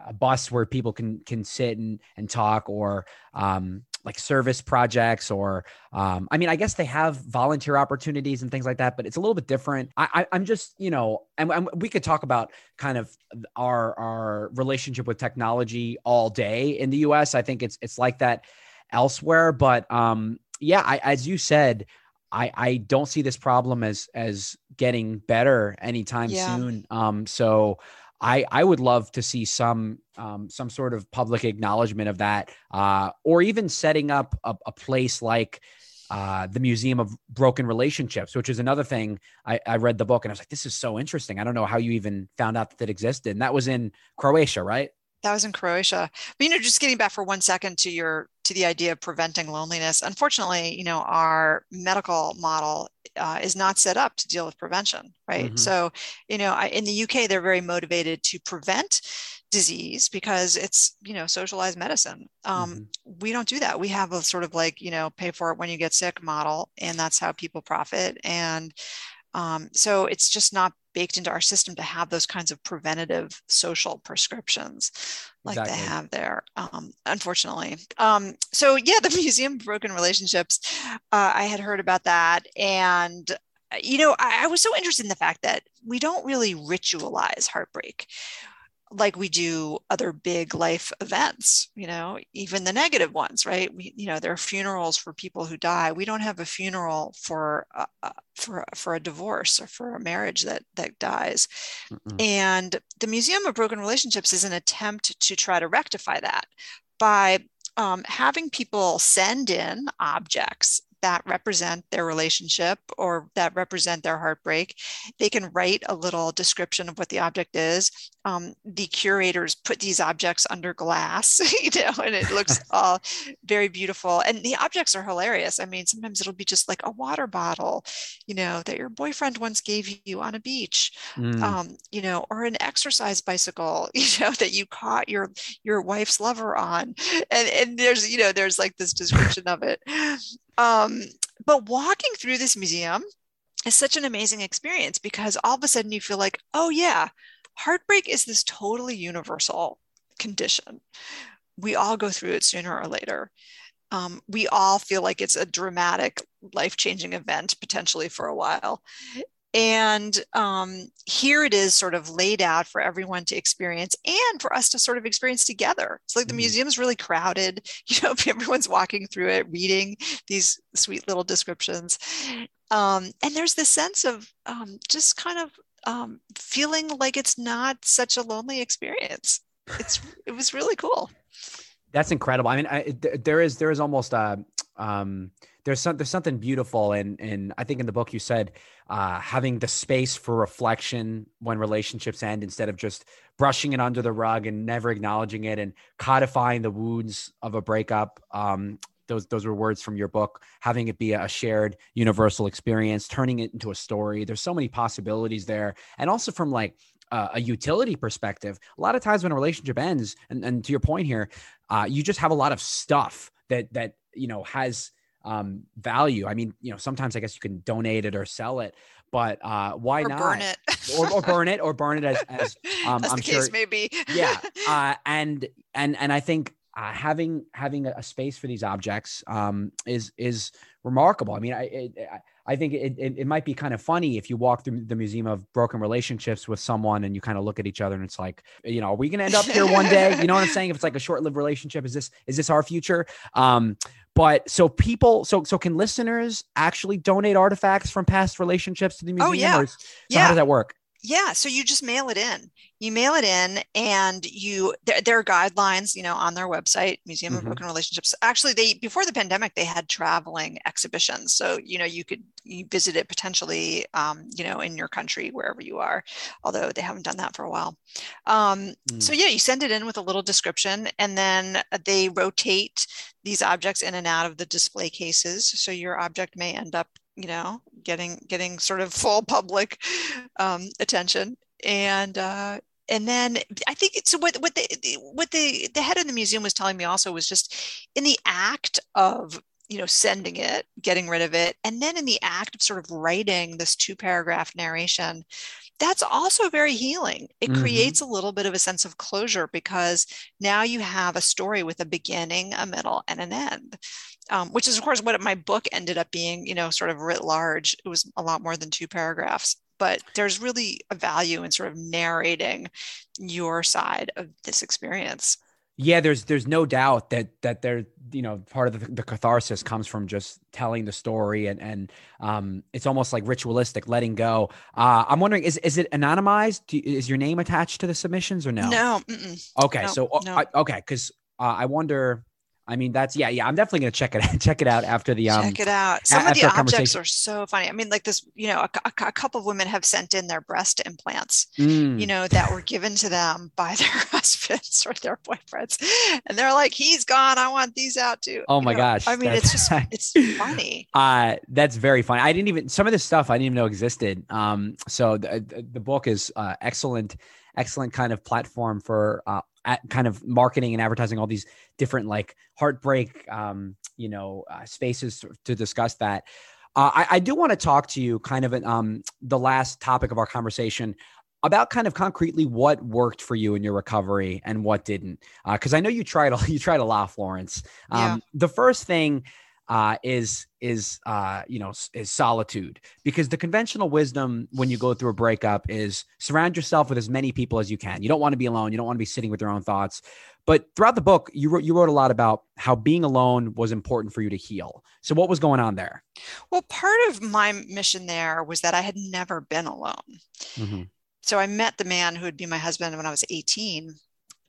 B: a bus where people can can sit and and talk, or um, like service projects or um, i mean i guess they have volunteer opportunities and things like that but it's a little bit different. I, I am just you know and, and, we could talk about kind of our our relationship with technology all day in the us i think it's it's like that elsewhere but um yeah I, as you said I, I don't see this problem as as getting better anytime yeah. soon. Um, so I I would love to see some um, some sort of public acknowledgement of that, uh, or even setting up a, a place like uh, the Museum of Broken Relationships, which is another thing. I, I, read the book and I was like, this is so interesting. I don't know how you even found out that it existed. And that was in Croatia, right?
C: That was in Croatia. But you know, just getting back for one second to your to the idea of preventing loneliness. Unfortunately, you know, our medical model uh, is not set up to deal with prevention, right? Mm-hmm. So, you know, I, in the UK, they're very motivated to prevent disease because it's you know socialized medicine um, mm-hmm. we don't do that we have a sort of like you know pay for it when you get sick model and that's how people profit and um, so it's just not baked into our system to have those kinds of preventative social prescriptions like exactly. they have there, um, unfortunately. Um, so, yeah, the *laughs* Museum of Broken Relationships, uh, I had heard about that. And, uh, you know, I, I was so interested in the fact that we don't really ritualize heartbreak like we do other big life events you know even the negative ones right? We you know there are funerals for people who die. We don't have a funeral for uh, uh for for a divorce or for a marriage that that dies. Mm and the museum of broken relationships is an attempt to try to rectify that by um, having people send in objects that represent their relationship or that represent their heartbreak. They can write a little description of what the object is. Um, the curators put these objects under glass, *laughs* you know, and it looks *laughs* all very beautiful. And the objects are hilarious. I mean, sometimes it'll be just like a water bottle, you know, that your boyfriend once gave you on a beach, mm. um, you know, or an exercise bicycle, *laughs* you know, that you caught your your wife's lover on. And and there's, you know, there's like this description of it. Um, but walking through this museum is such an amazing experience because all of a sudden you feel like, oh, yeah, heartbreak is this totally universal condition. We all go through it sooner or later. Um, we all feel like it's a dramatic, life changing event potentially for a while. And um, here it is sort of laid out for everyone to experience and for us to sort of experience together. It's like the mm-hmm. museum's really crowded. *laughs* You know, everyone's walking through it, reading these sweet little descriptions. Um, and there's this sense of um, just kind of um, feeling like it's not such a lonely experience. It's it was really cool.
B: That's incredible. I mean, I, there is there is almost a um, there's some, there's something beautiful and and I think in the book you said uh, having the space for reflection when relationships end instead of just brushing it under the rug and never acknowledging it and codifying the wounds of a breakup. Um, those those were words from your book. Having it be a shared universal experience, turning it into a story. There's so many possibilities there, and also from like uh, a utility perspective, a lot of times when a relationship ends, and, and to your point here, uh, you just have a lot of stuff that that you know has um, value. I mean, you know, sometimes I guess you can donate it or sell it, but uh, why
C: or
B: not
C: burn it
B: or, or burn it or burn it as, *laughs* as um, I'm
C: the
B: sure.
C: case may be
B: yeah, uh, and and and I think uh, having having a, a space for these objects um, is is remarkable. I mean, I it, I- I think it, it it might be kind of funny if you walk through the museum of broken relationships with someone and you kind of look at each other and it's like, you know, are we going to end up here one day? You know what I'm saying? If it's like a short-lived relationship, is this is this our future? Um, but so people, so so can listeners actually donate artifacts from past relationships to the museum?
C: Oh, yeah.
B: So how does that work?
C: Yeah, so you just mail it in. You mail it in, and you there, there are guidelines, you know, on their website, Museum
B: Mhm.
C: of Broken Relationships. Actually, they before the pandemic, they had traveling exhibitions, so you know you could you visit it potentially, um, you know, in your country wherever you are. Although they haven't done that for a while. Um,
B: Mm.
C: So yeah, you send it in with a little description, and then they rotate these objects in and out of the display cases. So your object may end up, you know, getting getting sort of full public um, attention, and uh, and then I think it's what what the what the the head of the museum was telling me also was just in the act of you know sending it getting rid of it and then in the act of sort of writing this two paragraph narration that's also very healing. It
B: Mhm.
C: creates a little bit of a sense of closure because now you have a story with a beginning a middle and an end um, which is of course what my book ended up being you know sort of writ large it was a lot more than two paragraphs but there's really a value in sort of narrating your side of this experience
B: Yeah, there's there's no doubt that that there you know part of the, the catharsis comes from just telling the story and and um it's almost like ritualistic letting go. Uh, I'm wondering is is it anonymized? Do, is your name attached to the submissions or no?
C: no mm-mm.
B: Okay,
C: No,
B: so uh,
C: no.
B: I, okay, because uh, I wonder. I mean, that's yeah, yeah. I'm definitely gonna check it *laughs* check it out after the um.
C: Check it out. Some of the objects are so funny. I mean, like this, you know, a, a- a couple of women have sent in their breast implants,
B: mm,
C: you know, that were given to them by *laughs* their husbands or their boyfriends. And they're like, he's gone. I want these out too.
B: Oh
C: You
B: my
C: know,
B: gosh,
C: I mean, it's just, *laughs* it's funny.
B: Uh, that's very funny. I didn't even some of this stuff I didn't even know existed. Um, so the the, the book is uh, excellent, excellent kind of platform for uh, kind of marketing and advertising all these different like heartbreak, um, you know, uh, spaces to discuss that. Uh, I, I do want to talk to you kind of at um, the last topic of our conversation about kind of concretely what worked for you in your recovery and what didn't. Because I know you tried a- *laughs* you tried a lot, Florence. Um,
C: Yeah.
B: The first thing uh, is is uh, you know is solitude because the conventional wisdom when you go through a breakup is surround yourself with as many people as you can. You don't want to be alone. You don't want to be sitting with your own thoughts. But throughout the book, you wrote you wrote a lot about how being alone was important for you to heal. So what was going on there?
C: Well, part of my mission there was that I had never been alone.
B: Mhm.
C: So I met the man who would be my husband when I was 18.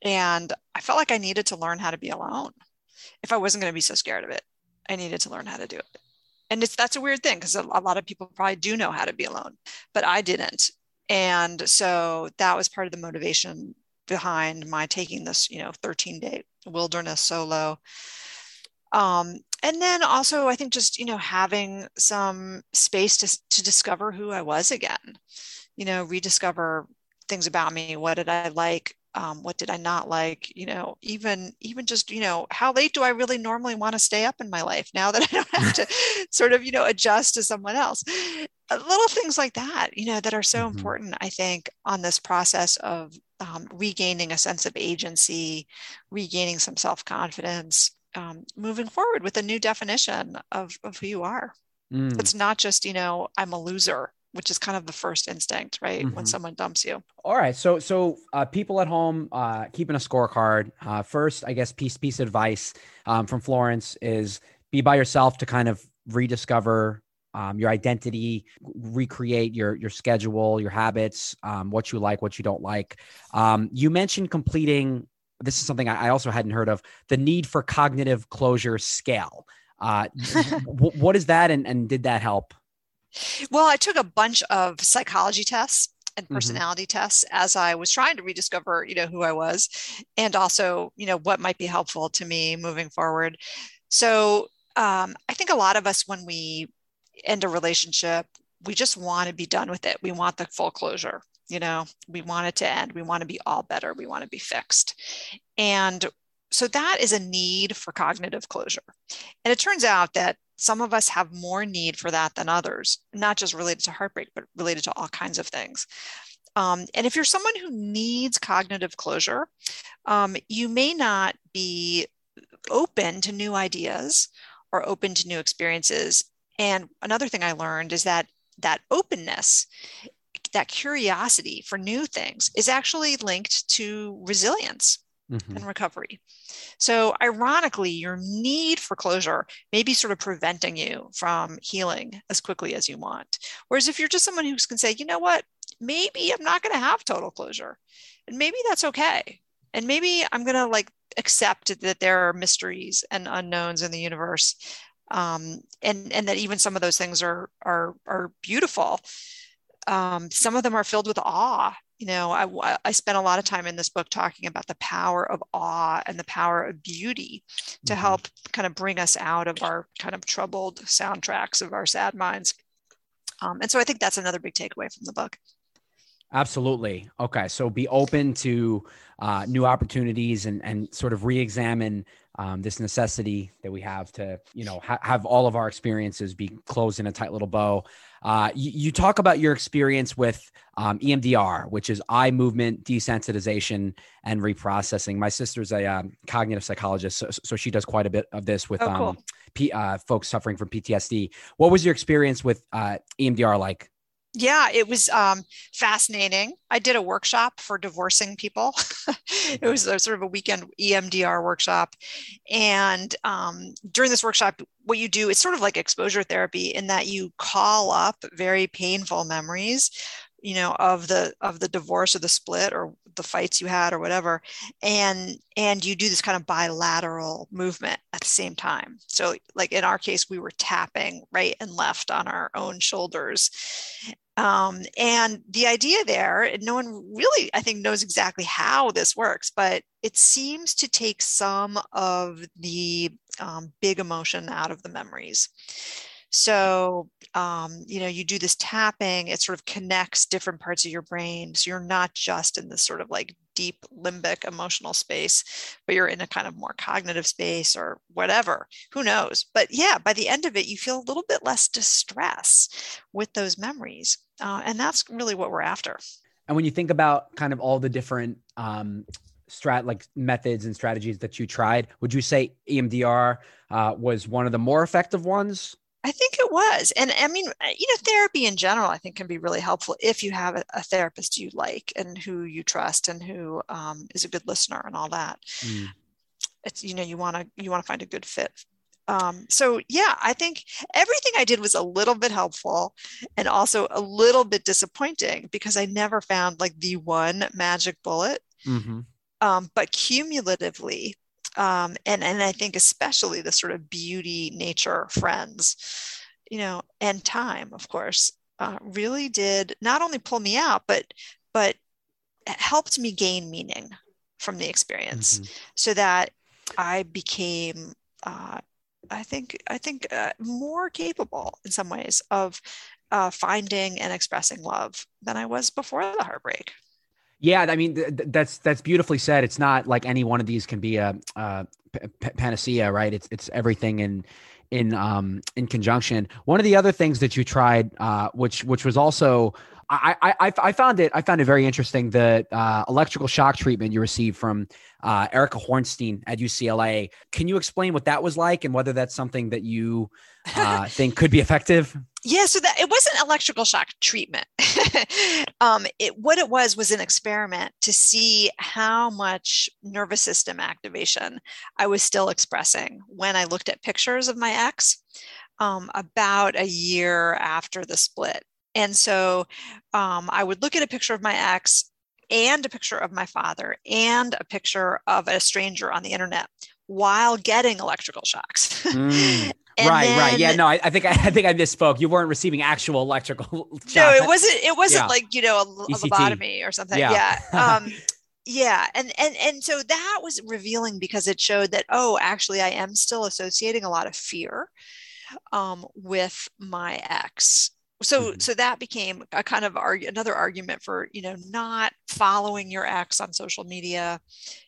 C: And I felt like I needed to learn how to be alone. If I wasn't going to be so scared of it, I needed to learn how to do it. And it's that's a weird thing because a, a lot of people probably do know how to be alone, but I didn't. And so that was part of the motivation behind my taking this, you know, 13 day wilderness solo. Um, and then also, I think just, you know, having some space to, to discover who I was again, you know, rediscover things about me. What did I like? Um, what did I not like? You know, even even just you know, how late do I really normally want to stay up in my life now that I don't have *laughs* to sort of you know adjust to someone else? Uh, Little things like that, you know, that are so
B: Mhm.
C: important. I think on this process of um, regaining a sense of agency, regaining some self confidence, um, moving forward with a new definition of of who you are.
B: Mm.
C: It's not just you know I'm a loser, which is kind of the first instinct, right? When
B: Mhm.
C: someone dumps you.
B: All right, so so uh, people at home uh, keeping a scorecard. Uh, first, I guess piece piece of advice um, from Florence is be by yourself to kind of rediscover um, your identity, recreate your your schedule, your habits, um, what you like, what you don't like. Um, you mentioned completing. This is something I I also hadn't heard of. The need for cognitive closure scale. Uh, *laughs* w- what is that, and, and did that help?
C: Well, I took a bunch of psychology tests and
B: Mhm.
C: personality tests as I was trying to rediscover, you know, who I was and also, you know, what might be helpful to me moving forward. So um, I think a lot of us, when we end a relationship, we just want to be done with it. We want the full closure. You know, we want it to end. We want to be all better. We want to be fixed. And so that is a need for cognitive closure. And it turns out that some of us have more need for that than others, not just related to heartbreak, but related to all kinds of things. Um, and if you're someone who needs cognitive closure, um, you may not be open to new ideas or open to new experiences. And another thing I learned is that that openness, that curiosity for new things is actually linked to resilience
B: Mhm.
C: and recovery. So, ironically, your need for closure may be sort of preventing you from healing as quickly as you want. Whereas if you're just someone who can say, you know what, maybe I'm not going to have total closure, and maybe that's okay. And maybe I'm going to like accept that there are mysteries and unknowns in the universe. Um, and and that even some of those things are are are beautiful. Um, some of them are filled with awe you know I, I spent a lot of time in this book talking about the power of awe and the power of beauty to
B: Mhm.
C: help kind of bring us out of our kind of troubled soundtracks of our sad minds um, and so i think that's another big takeaway from the book
B: Absolutely. Okay. So be open to uh, new opportunities and, and sort of re-examine um, this necessity that we have to, you know, ha- have all of our experiences be closed in a tight little bow. Uh, you, you talk about your experience with um, EMDR, which is eye movement desensitization and reprocessing. My sister's a um, cognitive psychologist, so, so she does quite a bit of this with
C: Oh, cool.
B: um, P, uh, folks suffering from PTSD. What was your experience with uh, EMDR like?
C: Yeah it was um, fascinating. I did a workshop for divorcing people. *laughs* It was a, sort of a weekend emdr workshop. And um, during this workshop what you do is sort of like exposure therapy in that you call up very painful memories you know of the of the divorce or the split or the fights you had or whatever. And and you do this kind of bilateral movement at the same time. So like in our case we were tapping right and left on our own shoulders. Um, and the idea there, and no one really, I think, knows exactly how this works, but it seems to take some of the um, big emotion out of the memories. So, um, you know, you do this tapping, it sort of connects different parts of your brain. So you're not just in this sort of like deep limbic emotional space, but you're in a kind of more cognitive space or whatever. Who knows? But yeah, by the end of it, you feel a little bit less distress with those memories. Uh, and that's really what we're after.
B: And when you think about kind of all the different um, strat like methods and strategies that you tried, would you say EMDR uh, was one of the more effective ones?
C: I think it was. And I mean, uh, you know, therapy in general, I think can be really helpful if you have a, a therapist you like and who you trust and who um, is a good listener and all that.
B: Mm.
C: It's, you know, you want to, you want to find a good fit. Um, so yeah, I think everything I did was a little bit helpful and also a little bit disappointing because I never found like the one magic bullet.
B: Mm-hmm.
C: Um, but cumulatively, um, and and I think especially the sort of beauty, nature, friends, you know, and time, of course, uh, really did not only pull me out, but but helped me gain meaning from the experience,
B: Mm-hmm.
C: so that I became. Uh, I think I think uh, more capable in some ways of uh, finding and expressing love than I was before the heartbreak.
B: Yeah, I mean th- th- that's that's beautifully said. It's not like any one of these can be a, a p- panacea, right? It's it's everything in in um in conjunction. One of the other things that you tried, uh, which which was also I, I I found it I found it very interesting the uh, electrical shock treatment you received from uh, Erica Hornstein at UCLA. Can you explain what that was like and whether that's something that you uh, *laughs* think could be effective?
C: Yeah, so that it wasn't electrical shock treatment. *laughs* um, it what it was was an experiment to see how much nervous system activation I was still expressing when I looked at pictures of my ex um, about a year after the split. And so um, I would look at a picture of my ex and a picture of my father and a picture of a stranger on the internet while getting electrical shocks. *laughs*
B: Mm.
C: And
B: right,
C: then,
B: right. Yeah, no, I, I, think I, *laughs* I, think I misspoke. You weren't receiving actual electrical. *laughs* Shocks.
C: No, it wasn't. It wasn't
B: yeah.
C: like you know a, a lobotomy or something. Yeah. yeah. Um, yeah, and and and so that was revealing because it showed that oh, actually, I am still associating a lot of fear um, with my ex so mm-hmm. so that became a kind of argue, another argument for you know not following your ex on social media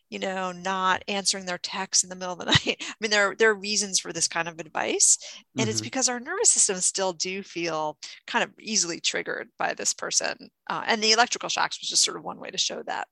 C: you know not answering their texts in the middle of the *laughs* night i mean there, there are reasons for this kind of advice and mm-hmm. it's because our nervous systems still do feel kind of easily triggered by this person uh, and the electrical shocks was just sort of one way to show that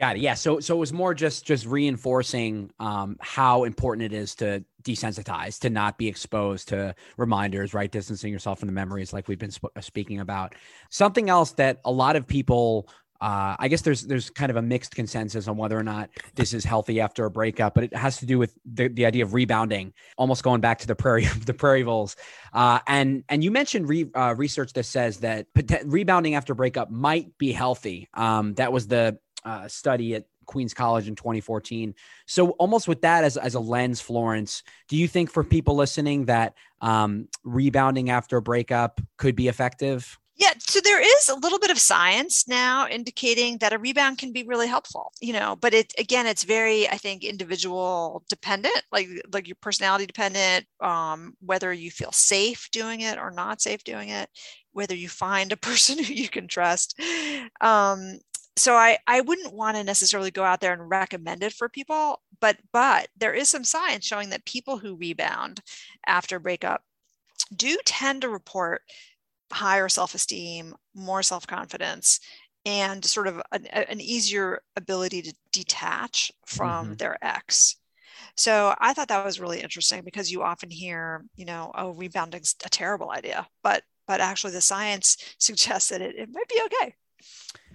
B: Got it. Yeah. So so it was more just just reinforcing um, how important it is to desensitize, to not be exposed to reminders, right? Distancing yourself from the memories, like we've been sp- uh, speaking about. Something else that a lot of people. Uh, I guess there's there's kind of a mixed consensus on whether or not this is healthy after a breakup, but it has to do with the, the idea of rebounding, almost going back to the prairie *laughs* the prairie voles. Uh, and and you mentioned re, uh, research that says that rebounding after breakup might be healthy. Um, that was the uh, study at Queens College in 2014. So, almost with that as, as a lens, Florence, do you think for people listening that um, rebounding after a breakup could be effective?
C: Yeah, so there is a little bit of science now indicating that a rebound can be really helpful, you know, but it again, it's very, I think, individual dependent, like like your personality dependent, um, whether you feel safe doing it or not safe doing it, whether you find a person *laughs* who you can trust. Um, so I, I wouldn't want to necessarily go out there and recommend it for people, but but there is some science showing that people who rebound after breakup do tend to report higher self-esteem, more self-confidence, and sort of an, an easier ability to detach from mm-hmm. their ex. So I thought that was really interesting because you often hear, you know, oh, rebounding's a terrible idea, but but actually the science *laughs* suggests that it, it might be okay.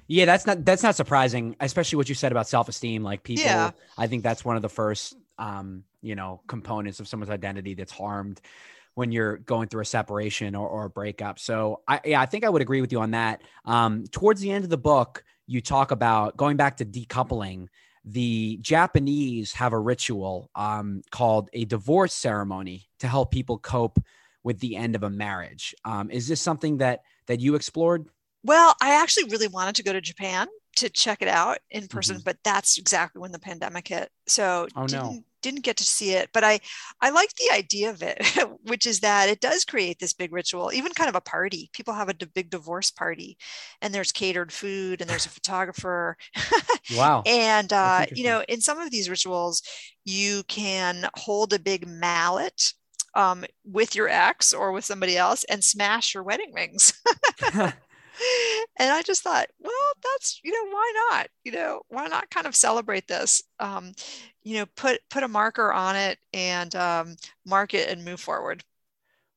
B: Yeah, that's not that's not surprising, especially what you said about self esteem. Like people, yeah. I think that's one of the first, um, you know, components of someone's identity that's harmed when you're going through a separation or, or a breakup. So I, yeah, I think I would agree with you on that. Um, towards the end of the book, you talk about going back to decoupling. The Japanese have a ritual um, called a divorce ceremony to help people cope with the end of a marriage. Um, is this something that that you explored?
C: Well, I actually really wanted to go to Japan to check it out in person, mm-hmm. but that's exactly when the pandemic hit. So
B: oh,
C: didn't,
B: no.
C: didn't get to see it. But I I like the idea of it, *laughs* which is that it does create this big ritual, even kind of a party. People have a big divorce party, and there's catered food, and there's a photographer. *laughs*
B: wow.
C: and uh, you know, in some of these rituals, you can hold a big mallet um, with your ex or with somebody else and smash your wedding rings *laughs* and I just thought, well, that's you know, why not? You know, why not kind of celebrate this? Um, you know, put put a marker on it and um, mark it and move forward.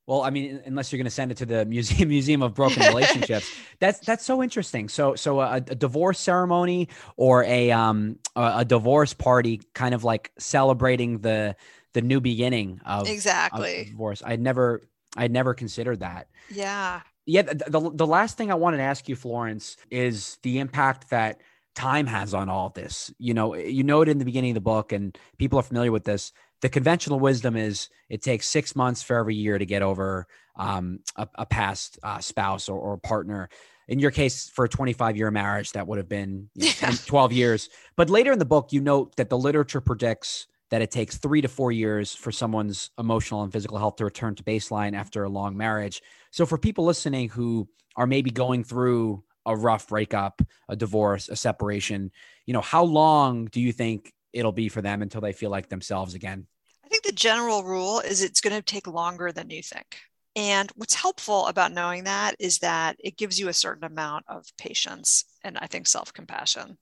B: Well, I mean, unless you're going to send it to the *laughs* museum museum of broken relationships, *laughs* that's that's so interesting. So so a, a divorce ceremony or a um a, a, divorce party, kind of like celebrating the the new beginning of
C: exactly
B: of divorce. I'd never I'd never considered that.
C: Yeah
B: yeah, the, the, the last thing I wanted to ask you, Florence, is the impact that time has on all this. You know, you know it in the beginning of the book, and people are familiar with this. The conventional wisdom is it takes six months for every year to get over um, a, a, past uh, spouse or, or, partner. In your case, for a 25 year marriage, that would have been you know, *laughs* 10, 12 years. But later in the book, you note that the literature predicts that it takes three to four years for someone's emotional and physical health to return to baseline after a long marriage. So, for people listening who are maybe going through a rough breakup, a divorce, a separation, you know, how long do you think it'll be for them until they feel like themselves again?
C: I think the general rule is it's going to take longer than you think. And what's helpful about knowing that is that it gives you a certain amount of patience and I think self compassion.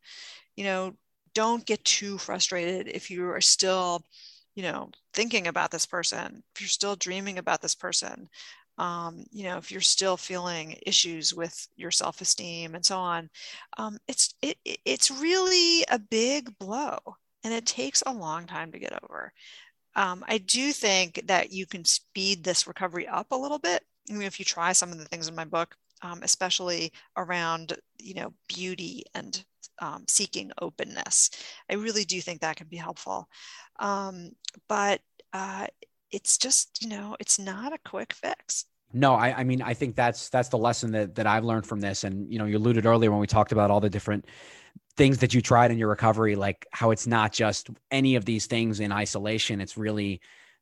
C: You know, don't get too frustrated if you are still you know thinking about this person if you're still dreaming about this person um, you know if you're still feeling issues with your self-esteem and so on um, it's it, it's really a big blow and it takes a long time to get over um, i do think that you can speed this recovery up a little bit I mean, if you try some of the things in my book um, especially around you know beauty and um, seeking openness. I really do think that can be helpful. Um, but uh, it's just, you know, it's not a quick fix.
B: No, I, I mean, I think that's that's the lesson that that I've learned from this. And you know, you alluded earlier when we talked about all the different things that you tried in your recovery, like how it's not just any of these things in isolation. It's really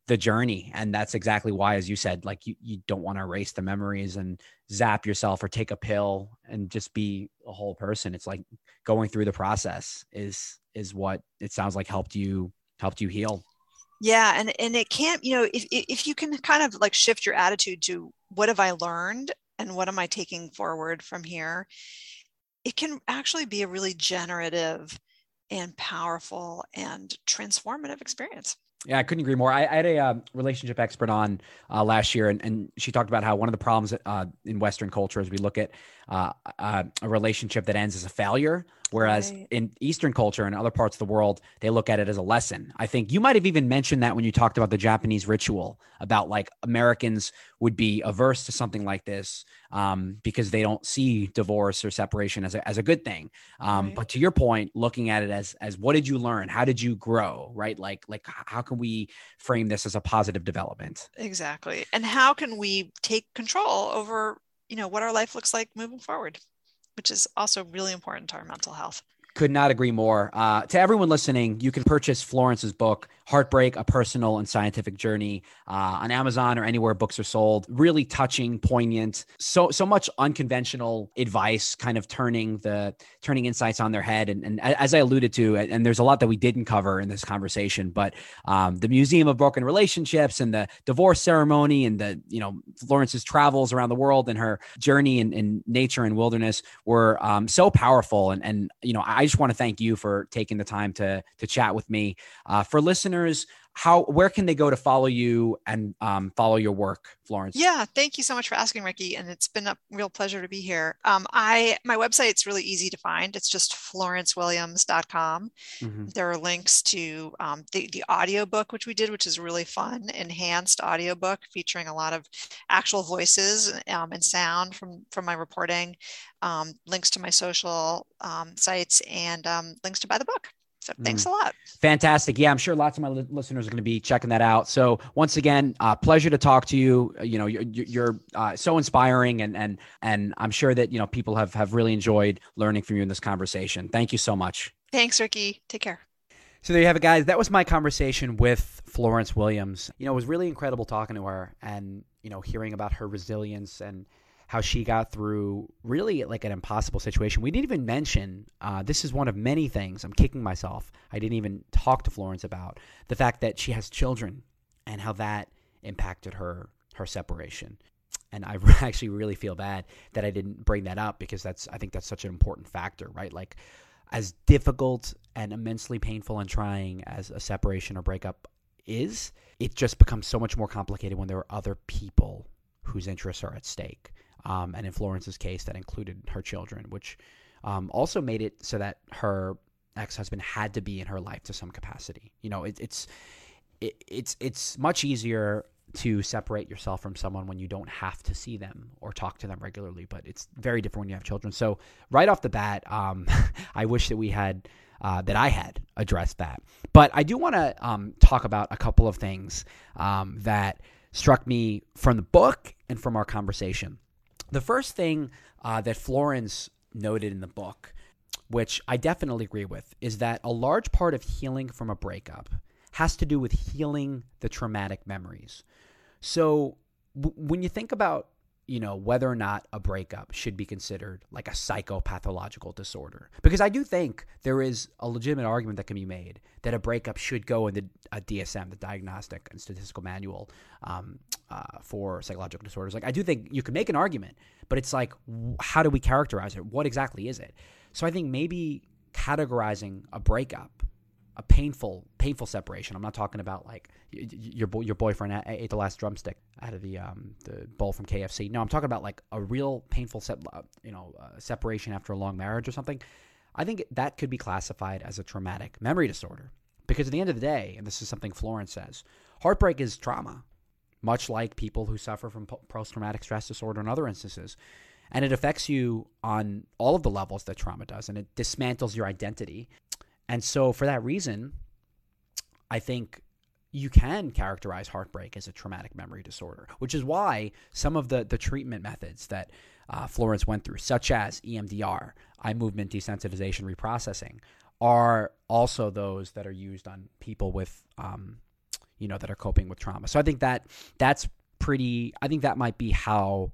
B: the journey. And that's exactly why, as you said, like you, you don't want to erase the memories and zap yourself or take a pill and just be a whole person. It's like going through the process is is what it sounds like helped you helped you heal.
C: Yeah, and and it can't, you know, if if you can kind of like shift your attitude to what have I learned and what am I taking forward from here, it can actually be a really generative and powerful and transformative experience.
B: Yeah, I couldn't agree more. I, I had a uh, relationship expert on uh, last year, and, and she talked about how one of the problems uh, in Western culture is we look at uh, uh, a relationship that ends as a failure Whereas right. in Eastern culture and other parts of the world, they look at it as a lesson. I think you might have even mentioned that when you talked about the Japanese ritual, about like Americans would be averse to something like this um, because they don't see divorce or separation as a, as a good thing. Um, right. But to your point, looking at it as as what did you learn? How did you grow? Right? Like like how can we frame this as a positive development?
C: Exactly. And how can we take control over you know what our life looks like moving forward? which is also really important to our mental health.
B: Could not agree more. Uh, to everyone listening, you can purchase Florence's book, Heartbreak, A Personal and Scientific Journey, uh, on Amazon or anywhere books are sold. Really touching, poignant, so so much unconventional advice, kind of turning the turning insights on their head. And, and as I alluded to, and there's a lot that we didn't cover in this conversation, but um, the Museum of Broken Relationships and the divorce ceremony and the you know Florence's travels around the world and her journey in, in nature and wilderness were um, so powerful. And and you know I just want to thank you for taking the time to to chat with me. Uh, for listeners how where can they go to follow you and um, follow your work florence?
C: Yeah thank you so much for asking ricky and it's been a real pleasure to be here. Um, i my website's really easy to find. It's just florencewilliams.com mm-hmm. there are links to um, the, the audio book which we did which is really fun enhanced audiobook featuring a lot of actual voices um, and sound from from my reporting um, links to my social um, sites and links to buy the book so thanks mm. a lot.
B: Fantastic. Yeah, I'm sure lots of my li- listeners are going to be checking that out. So once again, uh, pleasure to talk to you. Uh, you know, you're, you're uh, so inspiring, and and and I'm sure that you know people have have really enjoyed learning from you in this conversation. Thank you so much.
C: Thanks, Ricky. Take care.
B: So there you have it, guys. That was my conversation with Florence Williams. You know, it was really incredible talking to her, and you know, hearing about her resilience and how she got through really like an impossible situation. We didn't even mention uh, this is one of many things I'm kicking myself. I didn't even talk to Florence about the fact that she has children and how that impacted her her separation. And I *laughs* actually really feel bad that I didn't bring that up because that's I think that's such an important factor, right? Like as difficult and immensely painful and trying as a separation or breakup is, it just becomes so much more complicated when there are other people whose interests are at stake. Um, and in Florence's case, that included her children, which um, also made it so that her ex-husband had to be in her life to some capacity. You know, it, it's it, it's it's much easier to separate yourself from someone when you don't have to see them or talk to them regularly, but it's very different when you have children. So right off the bat, um, *laughs* I wish that we had. Uh, that I had addressed that. But I do want to um, talk about a couple of things um, that struck me from the book and from our conversation. The first thing uh, that Florence noted in the book, which I definitely agree with, is that a large part of healing from a breakup has to do with healing the traumatic memories. So w- when you think about you know, whether or not a breakup should be considered like a psychopathological disorder. Because I do think there is a legitimate argument that can be made that a breakup should go in the DSM, the Diagnostic and Statistical Manual um, uh, for Psychological Disorders. Like, I do think you can make an argument, but it's like, how do we characterize it? What exactly is it? So I think maybe categorizing a breakup a painful, painful separation. I'm not talking about like your your boyfriend ate the last drumstick out of the um, the bowl from KFC. No, I'm talking about like a real painful, se- uh, you know, uh, separation after a long marriage or something. I think that could be classified as a traumatic memory disorder because at the end of the day, and this is something Florence says, heartbreak is trauma, much like people who suffer from post traumatic stress disorder and other instances. And it affects you on all of the levels that trauma does, and it dismantles your identity and so for that reason, I think you can characterize heartbreak as a traumatic memory disorder, which is why some of the, the treatment methods that uh, Florence went through, such as EMDR, eye movement desensitization reprocessing, are also those that are used on people with, um, you know, that are coping with trauma. So I think that that's pretty. I think that might be how,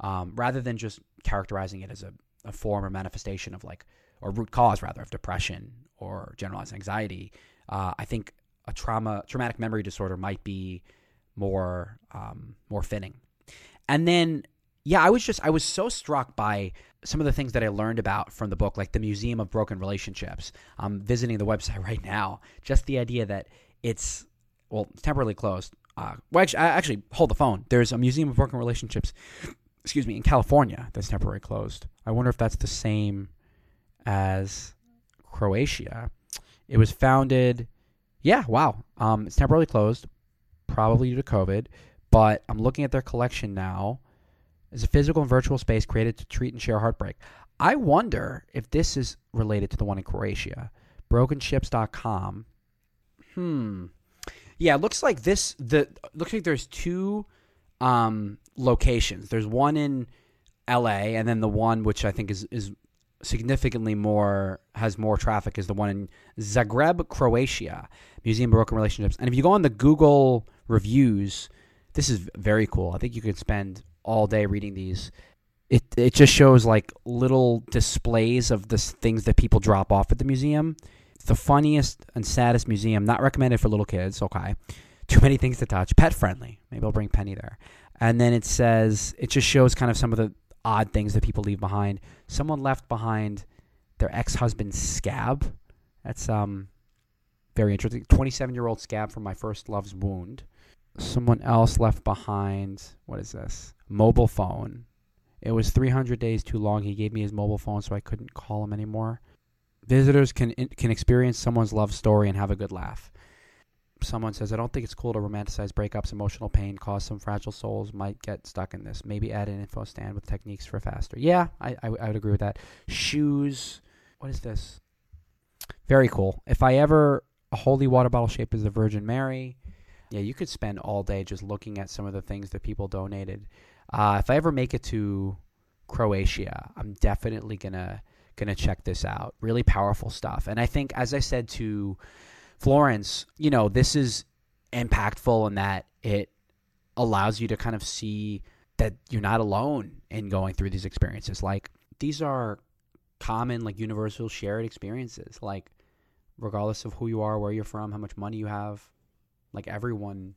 B: um, rather than just characterizing it as a, a form or manifestation of like, or root cause rather of depression or generalized anxiety. Uh, I think a trauma traumatic memory disorder might be more um, more fitting. And then yeah, I was just I was so struck by some of the things that I learned about from the book, like the Museum of Broken Relationships. I'm visiting the website *laughs* right now. Just the idea that it's well temporarily closed. Uh, well, actually, actually, hold the phone. There's a Museum of Broken Relationships. Excuse me, in California that's temporarily closed. I wonder if that's the same as Croatia. It was founded yeah, wow. Um, it's temporarily closed, probably due to COVID, but I'm looking at their collection now. It's a physical and virtual space created to treat and share heartbreak. I wonder if this is related to the one in Croatia. Brokenships.com. Hmm. Yeah, it looks like this. The looks like there's two um, locations. There's one in L.A. and then the one which I think is is significantly more has more traffic is the one in Zagreb, Croatia, Museum of Broken Relationships. And if you go on the Google reviews, this is very cool. I think you could spend all day reading these. It it just shows like little displays of the things that people drop off at the museum. It's the funniest and saddest museum. Not recommended for little kids. Okay, too many things to touch. Pet friendly. Maybe I'll bring Penny there. And then it says it just shows kind of some of the odd things that people leave behind. Someone left behind their ex-husband's scab. That's um very interesting. 27-year-old scab from my first love's wound. Someone else left behind what is this? Mobile phone. It was 300 days too long. He gave me his mobile phone so I couldn't call him anymore. Visitors can can experience someone's love story and have a good laugh someone says, I don't think it's cool to romanticize breakups, emotional pain, cause some fragile souls might get stuck in this. Maybe add an info stand with techniques for faster. Yeah, I, I, I would agree with that. Shoes. What is this? Very cool. If I ever, a holy water bottle shaped as the Virgin Mary. Yeah, you could spend all day just looking at some of the things that people donated. Uh, if I ever make it to Croatia, I'm definitely gonna gonna check this out. Really powerful stuff. And I think, as I said to Florence, you know, this is impactful in that it allows you to kind of see that you're not alone in going through these experiences. Like these are common, like universal shared experiences. Like regardless of who you are, where you're from, how much money you have, like everyone,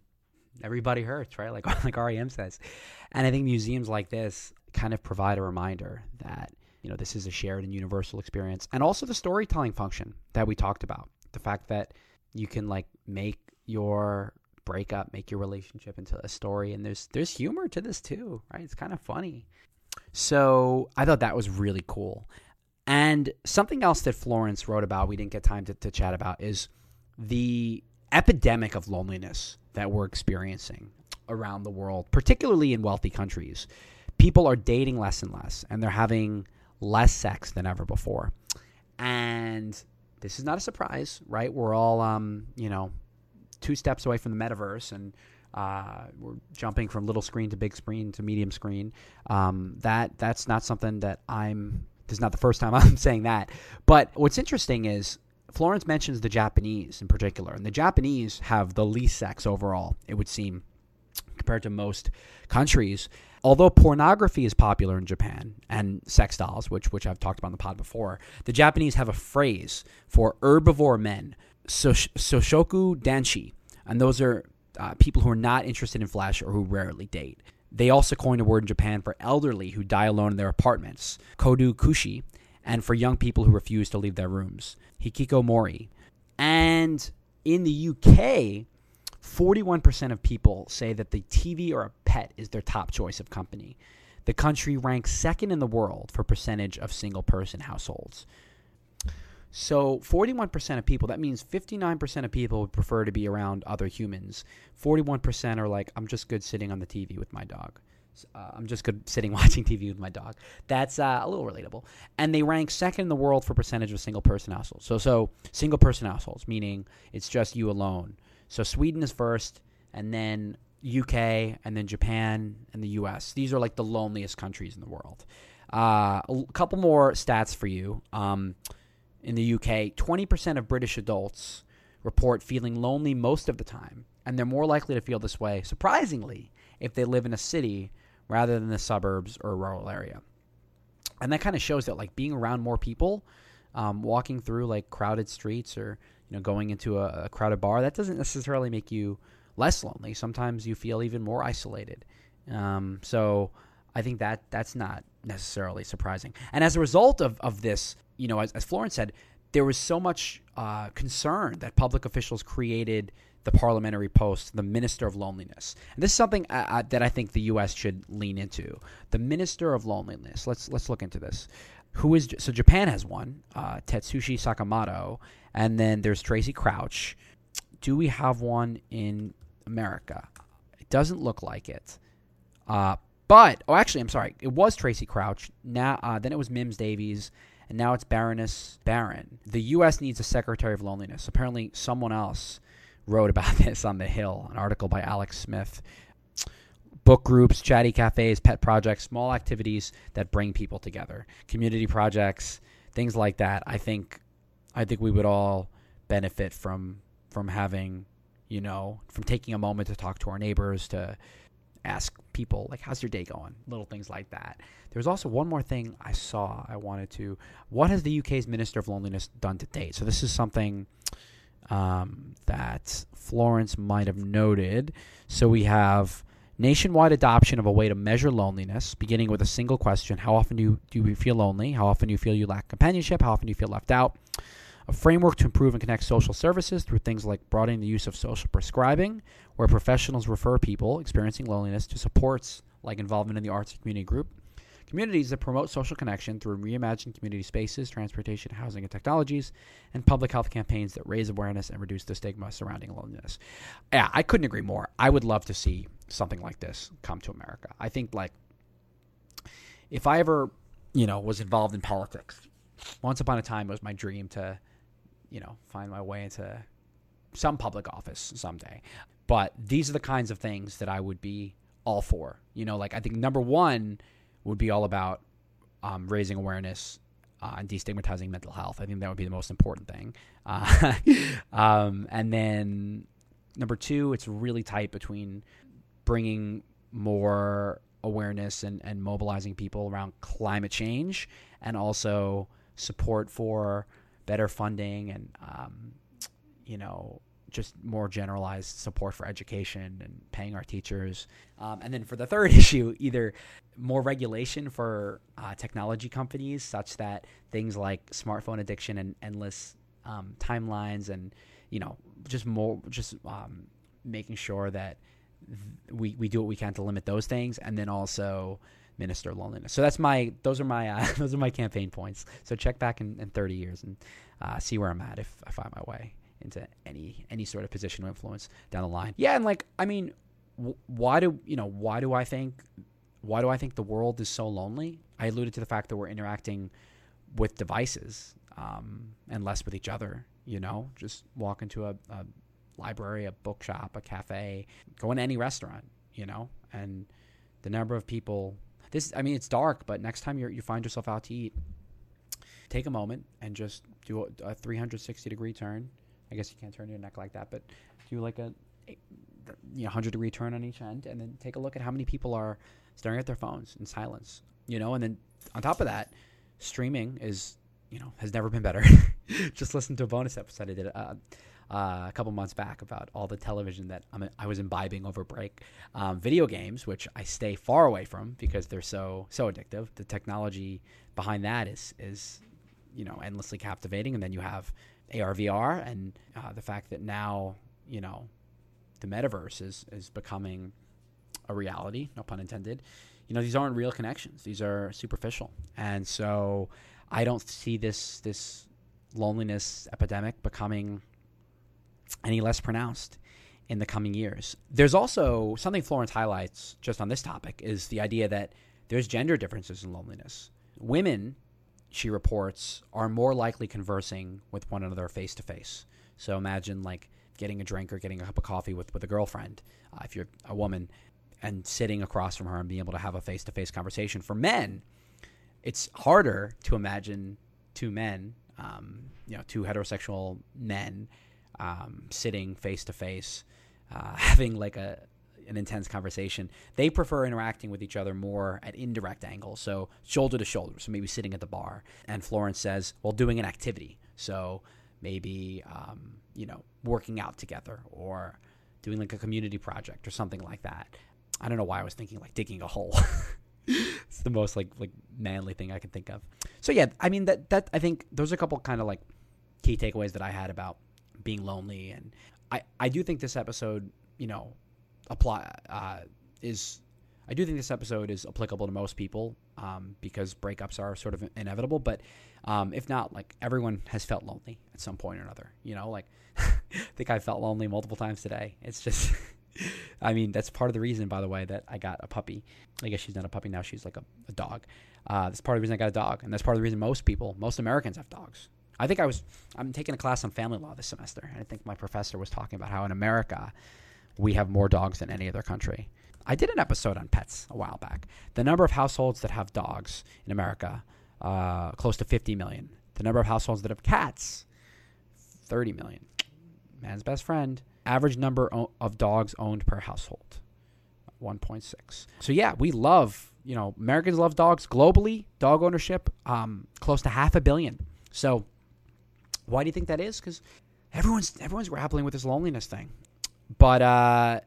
B: everybody hurts, right? Like *laughs* like REM says. And I think museums like this kind of provide a reminder that you know this is a shared and universal experience, and also the storytelling function that we talked about. The fact that you can like make your breakup, make your relationship into a story, and there's there's humor to this too, right? It's kind of funny. So I thought that was really cool. And something else that Florence wrote about, we didn't get time to, to chat about, is the epidemic of loneliness that we're experiencing around the world, particularly in wealthy countries. People are dating less and less, and they're having less sex than ever before. And this is not a surprise, right? We're all, um, you know, two steps away from the metaverse, and uh, we're jumping from little screen to big screen to medium screen. Um, that that's not something that I'm. This is not the first time *laughs* I'm saying that. But what's interesting is Florence mentions the Japanese in particular, and the Japanese have the least sex overall. It would seem compared to most countries. Although pornography is popular in Japan and sex dolls, which which I've talked about on the pod before, the Japanese have a phrase for herbivore men, soshoku danshi, and those are uh, people who are not interested in flesh or who rarely date. They also coined a word in Japan for elderly who die alone in their apartments, kodokushi, and for young people who refuse to leave their rooms, hikikomori. And in the UK, 41% of people say that the TV or a pet is their top choice of company. The country ranks second in the world for percentage of single person households. So, 41% of people, that means 59% of people would prefer to be around other humans. 41% are like, I'm just good sitting on the TV with my dog. Uh, I'm just good sitting *laughs* watching TV with my dog. That's uh, a little relatable. And they rank second in the world for percentage of single person households. So, so single person households, meaning it's just you alone So Sweden is first, and then UK, and then Japan and the US. These are like the loneliest countries in the world. Uh, a couple more stats for you. Um, in the UK, 20% of British adults report feeling lonely most of the time, and they're more likely to feel this way, surprisingly, if they live in a city rather than the suburbs or a rural area. And that kind of shows that like being around more people, um, walking through like crowded streets or you know going into a, a crowded bar, that doesn't necessarily make you less lonely. Sometimes you feel even more isolated. Um, so I think that that's not necessarily surprising. And as a result of, of this, you know, as, as Florence said, there was so much uh, concern that public officials created the parliamentary post, the Minister of Loneliness. And this is something that I think the U.S. should lean into. The Minister of Loneliness. Let's let's look into this. Who is so? Japan has one, uh, Tetsushi Sakamoto, and then there's Tracy Crouch. Do we have one in America? It doesn't look like it. Uh, but oh, actually, I'm sorry. It was Tracy Crouch. Now, uh, then it was Mims Davies, and now it's Baroness Barran. The U.S. needs a Secretary of Loneliness. Apparently, someone else wrote about *laughs* this on the Hill, an article by Alex Smith. Book groups, chatty cafes, pet projects, small activities that bring people together, community projects, things like that. I think, I think we would all benefit from from having, you know, from taking a moment to talk to our neighbors, to ask people like how's your day going? Little things like that. There's also one more thing i saw i wanted to what has the uk's minister of loneliness done to date? So this is something um, that florence might have noted. So we have nationwide adoption of a way to measure loneliness beginning with a single question how often do you, do you feel lonely? How often do you feel you lack companionship? How often do you feel left out a framework to improve and connect social services through things like broadening the use of social prescribing, where professionals refer people experiencing loneliness to supports like involvement in the arts and community group. Communities that promote social connection through reimagined community spaces, transportation, housing, and technologies, and public health campaigns that raise awareness and reduce the stigma surrounding loneliness. Yeah, I couldn't agree more. I would love to see something like this come to America. I think, like, if I ever, you know, was involved in politics, once upon a time it was my dream to you know, find my way into some public office someday. But these are the kinds of things that I would be all for. You know, like I think number one would be all about um, raising awareness uh, and destigmatizing mental health. I think that would be the most important thing. Uh, *laughs* um, and then number two, it's really tight between bringing more awareness and, and mobilizing people around climate change and also support for better funding and um, you know just more generalized support for education and paying our teachers. Um, and then for the third *laughs* issue, either more regulation for uh, technology companies, such that things like smartphone addiction and endless um, timelines, and you know, just more, just um, making sure that th- we we do what we can to limit those things, and then also minister loneliness. So that's my those are my uh, *laughs* those are my campaign points. So check back in, in 30 years and uh, see where I'm at if I find my way into any any sort of position of influence down the line. Yeah, and like I mean, w- why do you know why do I think why do I think the world is so lonely? I alluded to the fact that we're interacting with devices um, and less with each other. You know, just walk into a, a library, a bookshop, a cafe, go into any restaurant. You know, and the number of people this I mean it's dark, but next time you you find yourself out to eat, take a moment and just do a, a 360 degree turn. I guess you can't turn your neck like that, but do like a you know 100 degree turn on each end, and then take a look at how many people are staring at their phones in silence. You know, and then on top of that, streaming is you know has never been better. *laughs* just listen to a bonus episode I did. Uh, uh, a couple months back about all the television that I'm, i was imbibing over break. Um, video games, which I stay far away from because they're so so addictive. The technology behind that is is you know endlessly captivating, and then you have ARVR and uh, the fact that now you know the metaverse is is becoming a reality. No pun intended. You know these aren't real connections; these are superficial, and so I don't see this this loneliness epidemic becoming any less pronounced in the coming years. There's also something Florence highlights just on this topic is the idea that there's gender differences in loneliness. Women, she reports, are more likely conversing with one another face to face. So imagine like getting a drink or getting a cup of coffee with with a girlfriend, uh, if you're a woman, and sitting across from her and being able to have a face to face conversation. For men, it's harder to imagine two men, um, you know, two heterosexual men um, sitting face to face, having like a an intense conversation. They prefer interacting with each other more at indirect angles, so shoulder to shoulder. So maybe sitting at the bar. And Florence says, well, doing an activity. So maybe um, you know working out together or doing like a community project or something like that. I don't know why I was thinking like digging a hole. *laughs* it's the most like like manly thing I can think of. So yeah, I mean that that I think those are a couple kind of like key takeaways that I had about being lonely and I I do think this episode, you know, apply uh, is I do think this episode is applicable to most people um, because breakups are sort of inevitable. But um, if not, like everyone has felt lonely at some point or another. You know, like *laughs* I think I felt lonely multiple times today. It's just, *laughs* I mean, that's part of the reason, by the way, that I got a puppy. I guess she's not a puppy now; she's like a, a dog. Uh, that's part of the reason I got a dog, and that's part of the reason most people, most Americans, have dogs. I think I was I'm taking a class on family law this semester, and I think my professor was talking about how in America we have more dogs than any other country. I did an episode on pets a while back. The number of households that have dogs in America, uh, close to 50 million. The number of households that have cats, 30 million. Man's best friend. Average number of dogs owned per household, 1.6. So yeah, we love, you know, Americans love dogs globally. Dog ownership, um, close to half a billion. So why do you think that is? Because everyone's everyone's grappling with this loneliness thing. But uh,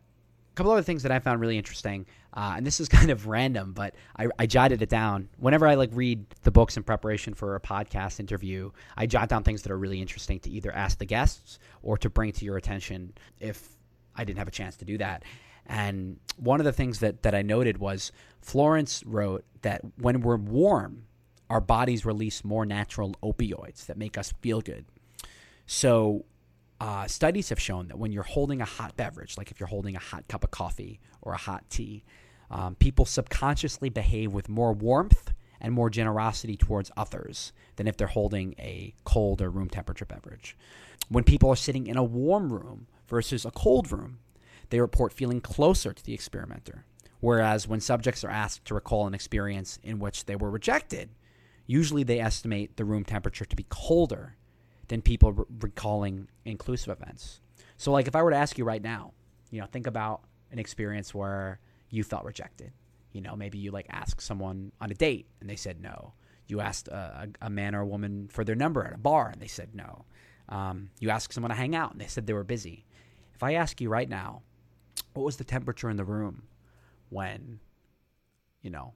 B: a couple other things that I found really interesting, uh, and this is *laughs* kind of random, but I, I, jotted it down. Whenever I like read the books in preparation for a podcast interview, I jot down things that are really interesting to either ask the guests or to bring to your attention if I didn't have a chance to do that. And one of the things that, that I noted was Florence wrote that when we're warm, our bodies release more natural opioids that make us feel good. So uh, studies have shown that when you're holding a hot beverage, like if you're holding a hot cup of coffee or a hot tea, um, people subconsciously behave with more warmth and more generosity towards others than if they're holding a cold or room temperature beverage. When people are sitting in a warm room versus a cold room, they report feeling closer to the experimenter. Whereas when subjects are asked to recall an experience in which they were rejected, usually they estimate the room temperature to be colder than people re- recalling inclusive events. So, like, if I were to ask you right now, you know, think about an experience where you felt rejected. You know, maybe you like asked someone on a date and they said no. You asked a, a, man or a woman for their number at a bar and they said no. Um, you asked someone to hang out and they said they were busy. If I ask you right now, what was the temperature in the room when, you know,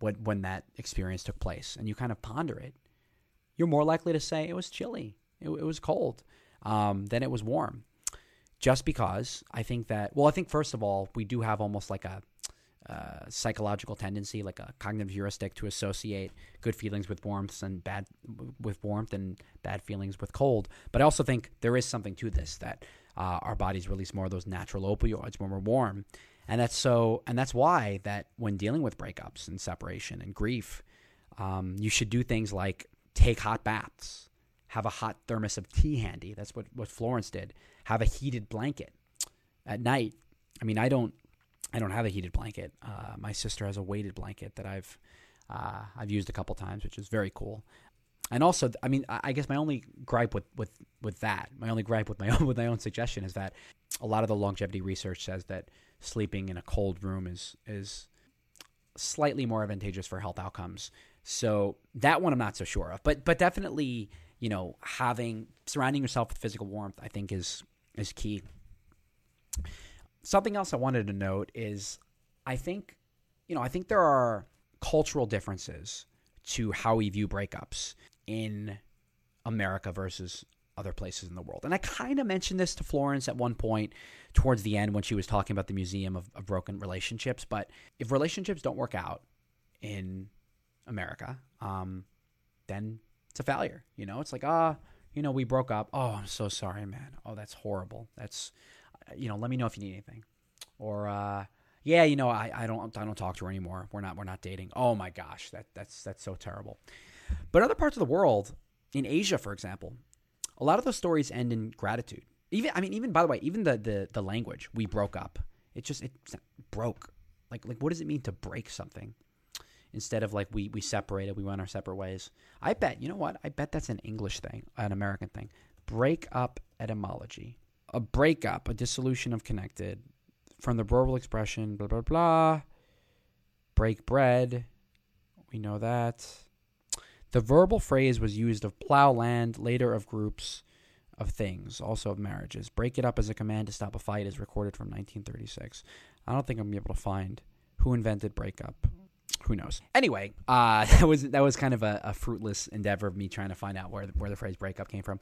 B: when when that experience took place, and you kind of ponder it, you're more likely to say it was chilly it, it was cold. Um, then it was warm. Just because I think that, well, I think first of all, we do have almost like a uh, psychological tendency, like a cognitive heuristic, to associate good feelings with warmth and bad with warmth and bad feelings with cold. But I also think there is something to this that uh, our bodies release more of those natural opioids when we're warm, and that's so, and that's why that when dealing with breakups and separation and grief, um, you should do things like take hot baths, have a hot thermos of tea handy. That's what, what Florence did. Have a heated blanket at night. I mean, I don't I don't have a heated blanket. Uh, my sister has a weighted blanket that I've uh, I've used a couple times, which is very cool. And also, I mean, I guess my only gripe with, with, with that, my only gripe with my *laughs* own with my own suggestion is that a lot of the longevity research says that sleeping in a cold room is is slightly more advantageous for health outcomes. So that one I'm not so sure of, but but definitely you know, having surrounding yourself with physical warmth, I think is is key. Something else I wanted to note is I think, you know, I think there are cultural differences to how we view breakups in America versus other places in the world. And I kind of mentioned this to Florence at one point towards the end when she was talking about the Museum of, of Broken Relationships. But if relationships don't work out in America, um, then it's a failure. You know, it's like, ah, oh, you know, we broke up. Oh, I'm so sorry, man. Oh, that's horrible. That's, you know, let me know if you need anything. Or, uh, yeah, you know, I, I don't I don't talk to her anymore. We're not we're not dating. Oh my gosh, that that's that's so terrible. But other parts of the world, in Asia, for example, a lot of those stories end in gratitude. Even I mean, even by the way, even the the the language we broke up. It just it broke. Like like what does it mean to break something? Instead of like we we separated, we went our separate ways. I bet you know what? I bet that's an English thing, an American thing. Break up etymology. A breakup, a dissolution of connected, from the verbal expression, blah blah blah. Break bread. We know that. The verbal phrase was used of plow land, later of groups of things, also of marriages. Break it up as a command to stop a fight is recorded from 1936. I don't think I'm gonna be able to find who invented breakup. Who knows? Anyway, uh, *laughs* that was that was kind of a, a, fruitless endeavor of me trying to find out where the, where the phrase breakup came from.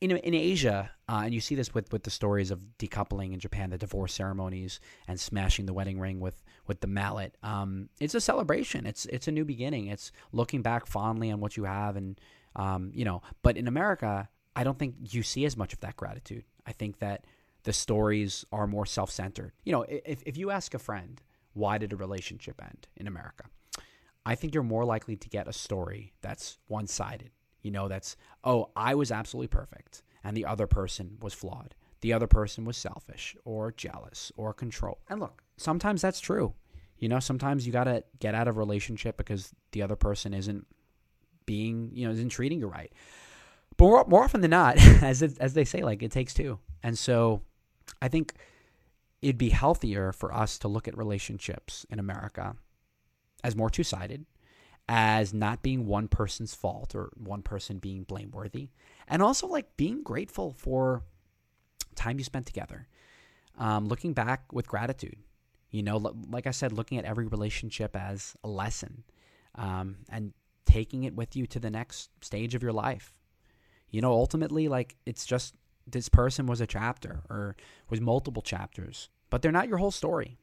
B: In in Asia, uh, and you see this with, with the stories of decoupling in Japan, the divorce ceremonies, and smashing the wedding ring with with the mallet. Um, it's a celebration. It's it's a new beginning. It's looking back fondly on what you have, and um, you know. But in America, I don't think you see as much of that gratitude. I think that the stories are more self centered. You know, if, if you ask a friend, why did a relationship end in America? I think you're more likely to get a story that's one sided. You know, that's, oh, I was absolutely perfect and the other person was flawed. The other person was selfish or jealous or control. And look, sometimes that's true. You know, sometimes you got to get out of relationship because the other person isn't being, you know, isn't treating you right. But more, more often than not, *laughs* as it, as they say, like it takes two. And so, I think it'd be healthier for us to look at relationships in America as more two sided, as not being one person's fault or one person being blameworthy, and also like being grateful for time you spent together. Um, looking back with gratitude, you know, like I said, looking at every relationship as a lesson um, and taking it with you to the next stage of your life. You know, ultimately, like it's just this person was a chapter or was multiple chapters, but they're not your whole story.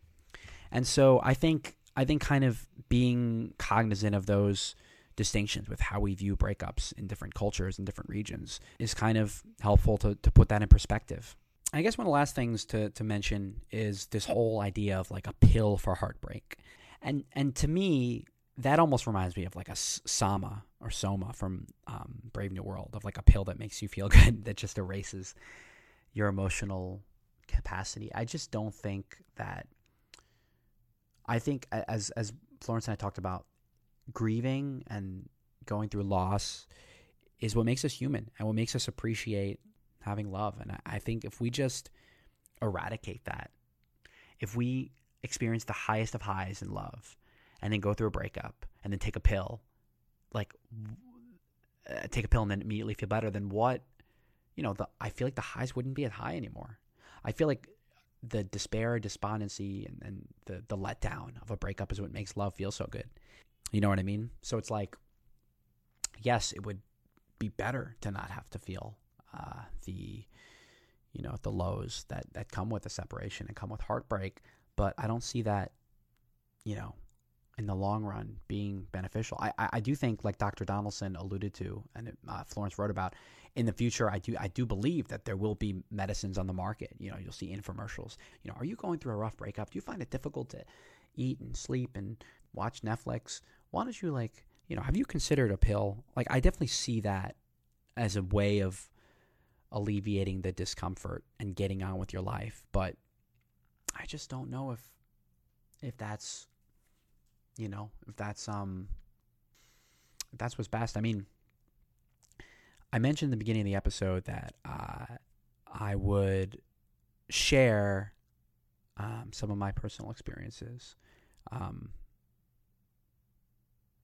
B: And so I think I think kind of being cognizant of those distinctions with how we view breakups in different cultures and different regions is kind of helpful to, to put that in perspective. I guess one of the last things to, to mention is this whole idea of like a pill for heartbreak. And and to me, that almost reminds me of like a Sama or Soma from um, Brave New World, of like a pill that makes you feel *laughs* good, that just erases your emotional capacity. I just don't think that. I think as as Florence and I talked about, grieving and going through loss is what makes us human and what makes us appreciate having love. And I, think if we just eradicate that, if we experience the highest of highs in love and then go through a breakup and then take a pill, like uh, take a pill and then immediately feel better, then what? You know, the I feel like the highs wouldn't be as high anymore. I feel like the despair, despondency, and, and the the letdown of a breakup is what makes love feel so good. You know what I mean? So it's like, yes, it would be better to not have to feel uh, the you know the lows that that come with a separation and come with heartbreak but i don't see that you know in the long run being beneficial. I, I, I do think, like Dr. Donaldson alluded to, and uh, Florence wrote about, in the future, I do I do believe that there will be medicines on the market. You know, you'll see infomercials. You know, are you going through a rough breakup? Do you find it difficult to eat and sleep and watch Netflix? Why don't you like, you know, have you considered a pill? Like, I definitely see that as a way of alleviating the discomfort and getting on with your life. But I just don't know if if that's you know, if that's um if that's what's best. I mean, I mentioned in the beginning of the episode that uh, I would share um, some of my personal experiences, um,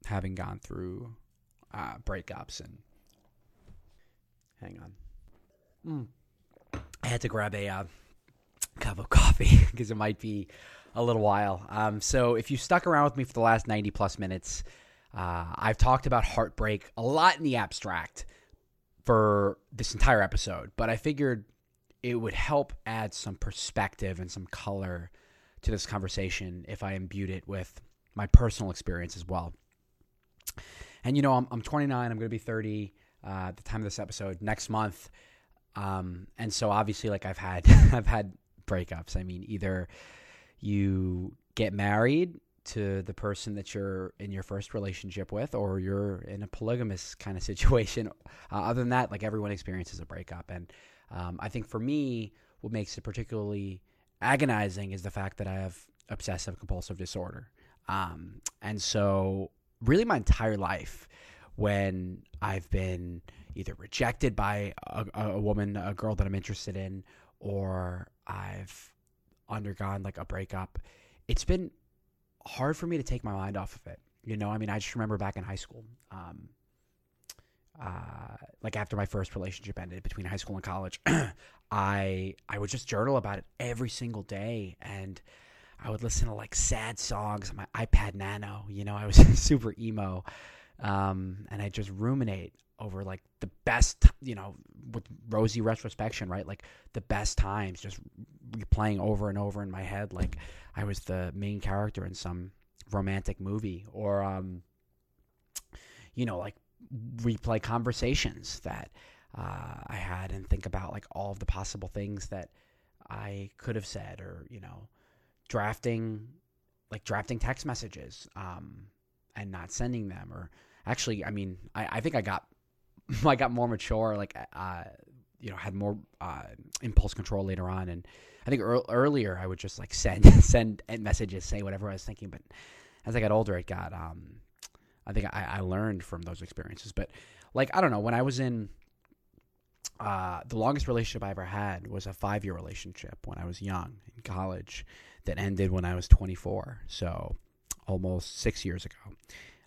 B: having gone through uh, breakups and. Hang on. Mm. I had to grab a uh, cup of *laughs* coffee because it might be a little while. Um, so if you stuck around with me for the last 90 plus minutes, uh, I've talked about heartbreak a lot in the abstract for this entire episode, but I figured it would help add some perspective and some color to this conversation if I imbued it with my personal experience as well. And you know, I'm, I'm 29. I'm going to be 30 uh, at the time of this episode next month. Um, and so obviously, like I've had, *laughs* I've had breakups. I mean, either you get married to the person that you're in your first relationship with, or you're in a polygamous kind of *laughs* situation. Uh, other than that, like everyone experiences a breakup, and Um, I think for me, what makes it particularly agonizing is the fact that I have obsessive compulsive disorder. Um, and so, really, my entire life, when I've been either rejected by a, a woman, a girl that I'm interested in, or I've undergone like a breakup, it's been hard for me to take my mind off of it. You know, I mean, I just remember back in high school, um, uh, like after my first relationship ended between high school and college, *clears throat* I I would just journal about it every single day, and I would listen to like sad songs on my iPod Nano. You know, I was *laughs* super emo, um, and I just ruminate over like the best, you know, with rosy retrospection, right? Like the best times, just replaying over and over in my head, like I was the main character in some romantic movie, or um, you know, like replay conversations that uh, I had and think about like all of the possible things that I could have said, or you know, drafting like drafting text messages um, and not sending them, or actually, I mean, I, I think I got *laughs* I got more mature, like uh, you know, had more uh, impulse control later on, and I think er- earlier I would just like send *laughs* send messages, say whatever I was thinking, but as I got older, it got um, I think I, I learned from those experiences. But like I don't know, when I was in uh, the longest relationship I ever had was a five year relationship when I was young in college that ended when I was 24. So almost six years ago.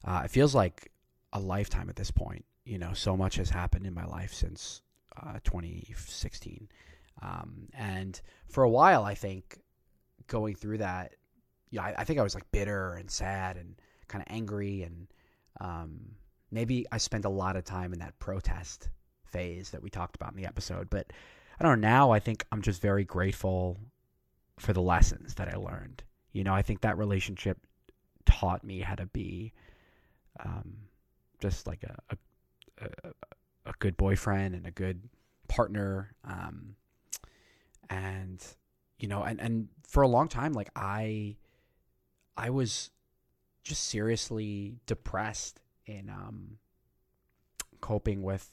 B: Uh, it feels like a lifetime at this point. You know, so much has happened in my life since uh, 2016. Um, and for a while, I think going through that, yeah, I, I think I was like bitter and sad and kind of angry and um, maybe I spent a lot of time in that protest phase that we talked about in the episode. But I don't know. Now I think I'm just very grateful for the lessons that I learned. You know, I think that relationship taught me how to be um, just like a, a, a, good boyfriend and a good partner. Um, and you know, and and for a long time, like I, I was just seriously depressed in um, coping with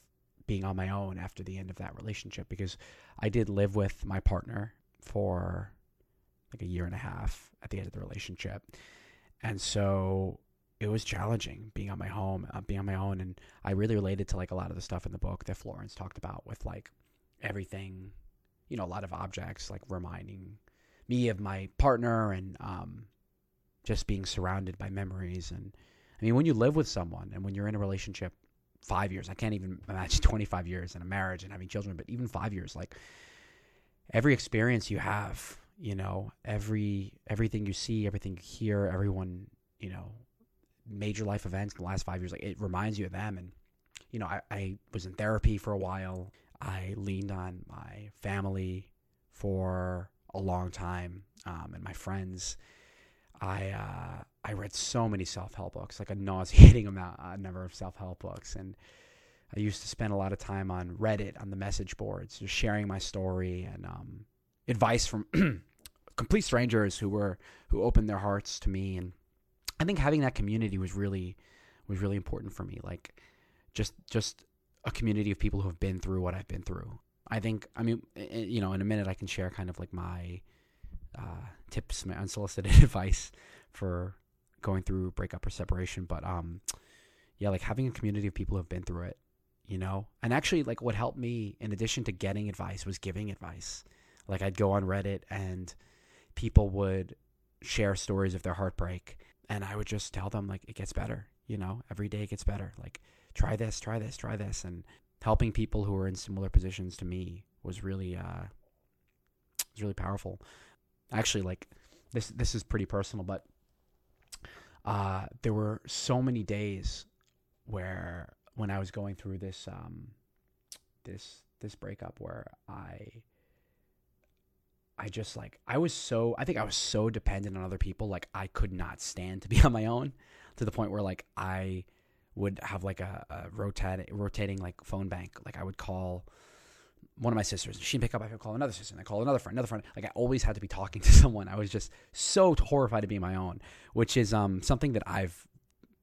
B: being on my own after the end of that relationship because I did live with my partner for like a year and a half at the end of the relationship. And so it was challenging being on my home, uh, being on my own. And I really related to like a lot of the stuff in the book that Florence talked about with like everything, you know, a lot of objects like reminding me of my partner and um, just being surrounded by memories. And I mean, when you live with someone and when you're in a relationship five years, I can't even imagine *laughs* 25 years in a marriage and having children, but even five years, like every experience you have, you know, every, everything you see, everything you hear, everyone, you know, major life events in the last five years, like it reminds you of them. And, you know, I, I was in therapy for a while. I leaned on my family for a long time um, and my friends I uh, I read so many self help books, like a nauseating *laughs* amount, a number of self help books, and I used to spend a lot of time on Reddit on the message boards, just sharing my story and um, advice from *clears throat* complete strangers who were who opened their hearts to me, and I think having that community was really was really important for me. Like just just a community of people who have been through what I've been through. I think I mean you know in a minute I can share kind of like my uh, tips, my unsolicited *laughs* advice for going through breakup or separation. But um, yeah, like having a community of people who have been through it, you know, and actually like what helped me in addition to getting advice was giving advice. Like I'd go on Reddit and people would share stories of their heartbreak, and I would just tell them like it gets better. You know, every day it gets better. Like try this, try this, try this, and helping people who are in similar positions to me was really uh, was really powerful actually like this this is pretty personal, but uh, there were so many days where when I was going through this um, this this breakup where I I just like I was so I think I was so dependent on other people like I could not stand to be *laughs* on my own to the point where like I would have like a, a rotating rotating like phone bank like I would call one of my sisters. And she'd pick up. I would call another sister. And I call another friend, another friend. Like I always had to be talking to *laughs* someone. I was just so horrified to be my own, which is um, something that I've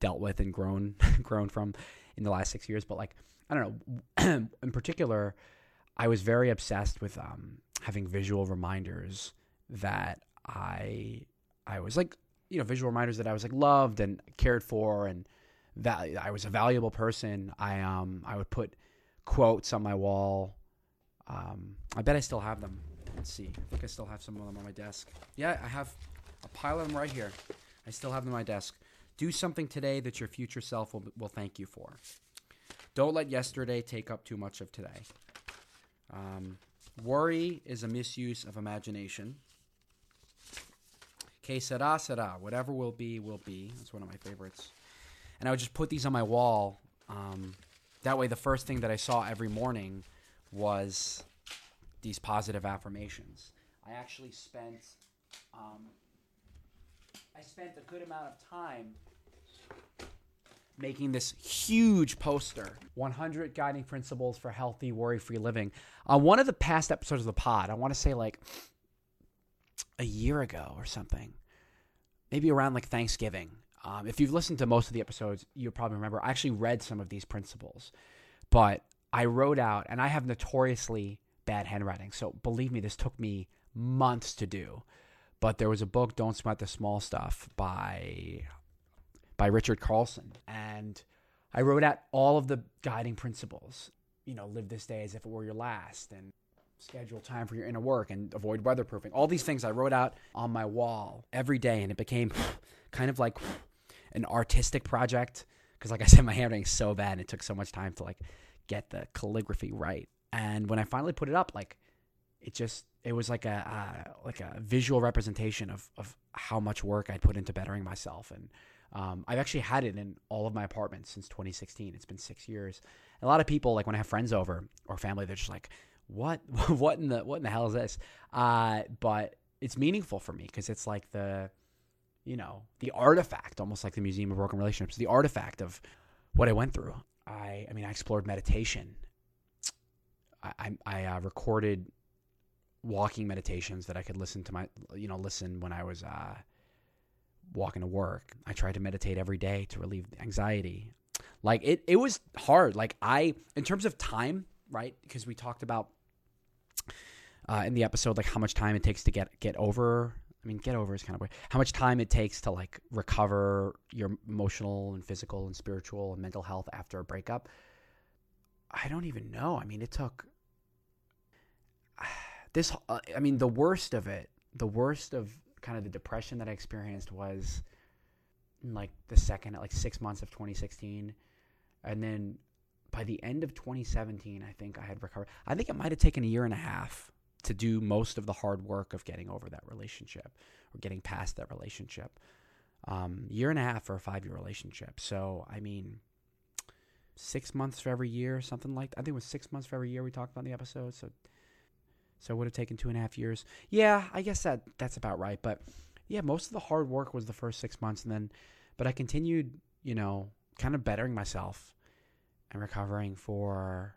B: dealt with and grown *laughs* grown from in the last six years. But like I don't know, *clears throat* in particular, I was very obsessed with um, having visual reminders that I I was like you know visual reminders that I was like loved and cared for and that I was a valuable person. I um I would put quotes on my wall. Um, I bet I still have them. Let's see. I think I still have some of them on my desk. Yeah, I have a pile of them right here. I still have them on my desk. Do something today that your future self will, will thank you for. Don't let yesterday take up too much of today. Um, worry is a misuse of imagination. Que sera, sera. Whatever will be, will be. That's one of my favorites. And I would just put these on my wall. Um, that way, the first thing that I saw every morning was these positive affirmations. I actually spent um, I spent a good amount of time making this huge poster. 100 guiding principles for healthy worry-free living. On one of the past episodes of the pod i want to say like a year ago or something maybe around like thanksgiving um, if you've listened to most of the episodes you'll probably remember i actually read some of these principles. But i wrote out and i have notoriously bad handwriting so believe me this took me months to do. But there was a book don't sweat the small stuff by by Richard Carlson. And I wrote out all of the guiding principles. You know, live this day as if it were your last, and schedule time for your inner work, and avoid weatherproofing. All these things I wrote out on my wall every day, and it became *sighs* kind of like *sighs* an artistic project. Because, like I said, my handwriting is so bad, and it took so much time to like get the calligraphy right. And when I finally put it up, like it just it was like a uh, like a visual representation of of how much work I'd put into bettering myself and um, I've actually had it in all of my apartments since 2016. It's been six years. a lot of people, like when I have friends over or family, they're just like, "What? *laughs* what in the what in the hell is this?" Uh, but it's meaningful for me because it's like the, you know, the artifact, almost like the Museum of Broken Relationships, the artifact of what I went through. I, I mean, I explored meditation. I, I, I uh, recorded walking meditations that I could listen to my, you know, listen when I was uh, walking to work. I tried to meditate every day to relieve anxiety. Like it, it was hard. Like I, in terms of time, right? Because we talked about uh, in the episode like how much time it takes to get get over. I mean, get over is kind of weird. How much time it takes to like recover your emotional and physical and spiritual and mental health after a breakup. I don't even know. I mean, it took *sighs* this. Uh, I mean, the worst of it, the worst of kind of the depression that I experienced was like the second, like six months of 2016. And then by the end of 2017, I think I had recovered. I think it might have taken a year and a half to do most of the hard work of getting over that relationship or getting past that relationship. Um, year and a half for a five year relationship. So, I mean, six months for every year, something like that. I think it was six months for every year we talked about in the episode. So so it would have taken two and a half years. Yeah, I guess that that's about right. But yeah, most of the hard work was the first six months, and then, but I continued, you know, kind of bettering myself and recovering for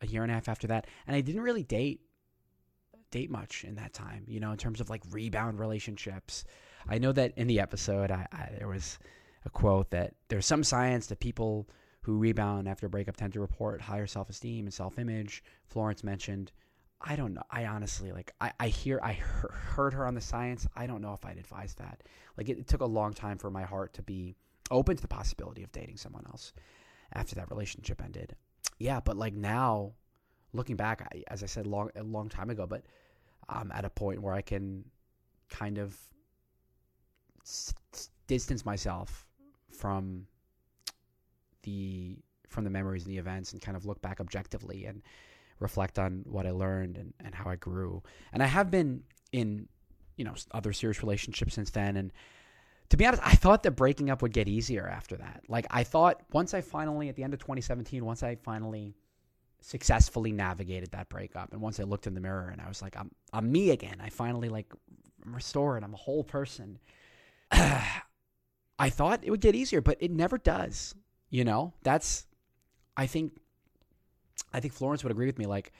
B: a year and a half after that. And I didn't really date date much in that time, you know, in terms of like rebound relationships. I know that in the episode, I, I there was a quote that there's some science that people who rebound after a breakup tend to report higher self esteem and self image. Florence mentioned I don't know. I honestly like. I, I hear. I heard her on the science. I don't know if I'd advise that. Like it, it, took a long time for my heart to be open to the possibility of dating someone else after that relationship ended. Yeah, but like now, looking back, I, as I said, long a long time ago, but I'm at a point where I can kind of s- distance myself from the from the memories and the events and kind of look back objectively and reflect on what I learned and, and how I grew. And I have been in, you know, other serious relationships since then. And to be honest, I thought that breaking up would get easier after that. Like I thought once I finally, at the end of 2017, once I finally successfully navigated that breakup and once I looked in the mirror and I was like, I'm, I'm me again. I finally like I'm restored. I'm a whole person. *sighs* I thought it would get easier, but it never does. You know, that's, I think I think Florence would agree with me. Like,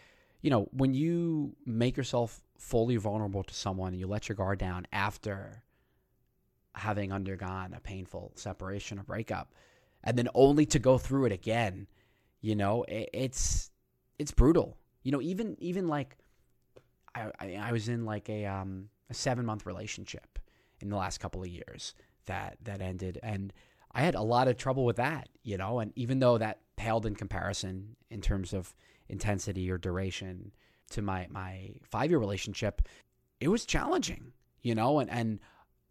B: you know, when you make yourself fully vulnerable to someone and you let your guard down after having undergone a painful separation or breakup, and then only to go through it again, you know, it, it's it's brutal. You know, even even like I I, I was in like a um a seven month relationship in the last couple of years that that ended and I had a lot of trouble with that, you know, and even though that paled in comparison in terms of intensity or duration to my my 5-year relationship, it was challenging, you know, and and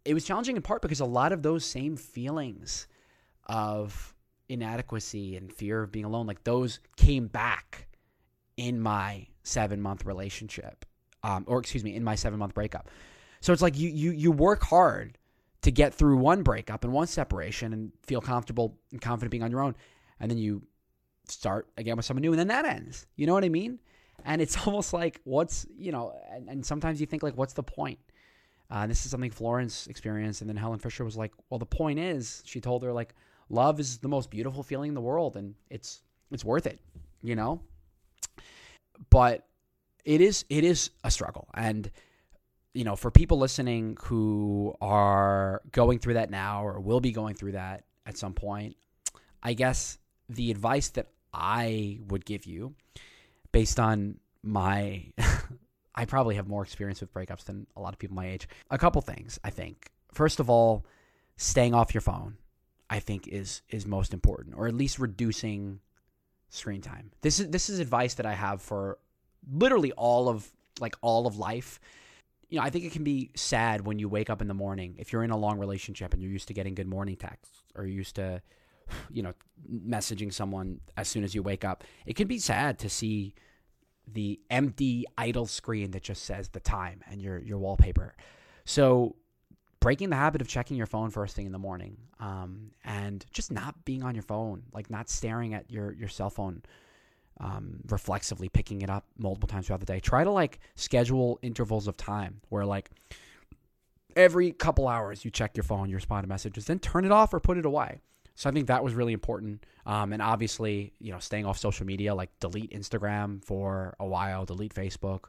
B: it was challenging in part because a lot of those same feelings of inadequacy and fear of being alone, like those came back in my seven month relationship, um, or excuse me, in my seven month breakup. So it's like you you you work hard to get through one breakup and one separation and feel comfortable and confident being on your own, and then you start again with someone new, and then that ends. You know what I mean? And it's *laughs* almost like what's you know, and, and sometimes you think like, what's the point? Uh, this is something Florence experienced, and then Helen Fisher was like, "Well, the point is," she told her, "like love is the most beautiful feeling in the world, and it's it's worth it," you know. But it is it is a struggle, and you know, for people listening who are going through that now or will be going through that at some point, I guess the advice that I would give you, based on my *laughs* I probably have more experience with breakups than a lot of people my age. A couple things, I think. First of all, staying off your phone, I think is is most important, or at least reducing screen time. This is this is advice that I have for literally all of like all of life. You know, I think it can be sad when you wake up in the morning if you're in a long relationship and you're used to getting good morning texts or you're used to *sighs* you know messaging someone as soon as you wake up. It can be sad to see the empty idle screen that just says the time and your your wallpaper. So breaking the habit of checking your phone first thing in the morning um, and just not being on your phone like not staring at your your cell phone um, reflexively picking it up multiple times throughout the day try to like schedule intervals of time where like every couple hours you check your phone you respond to messages then turn it off or put it away so I think that was really important. Um, and obviously, you know, staying off social media, like delete Instagram for a while, delete Facebook,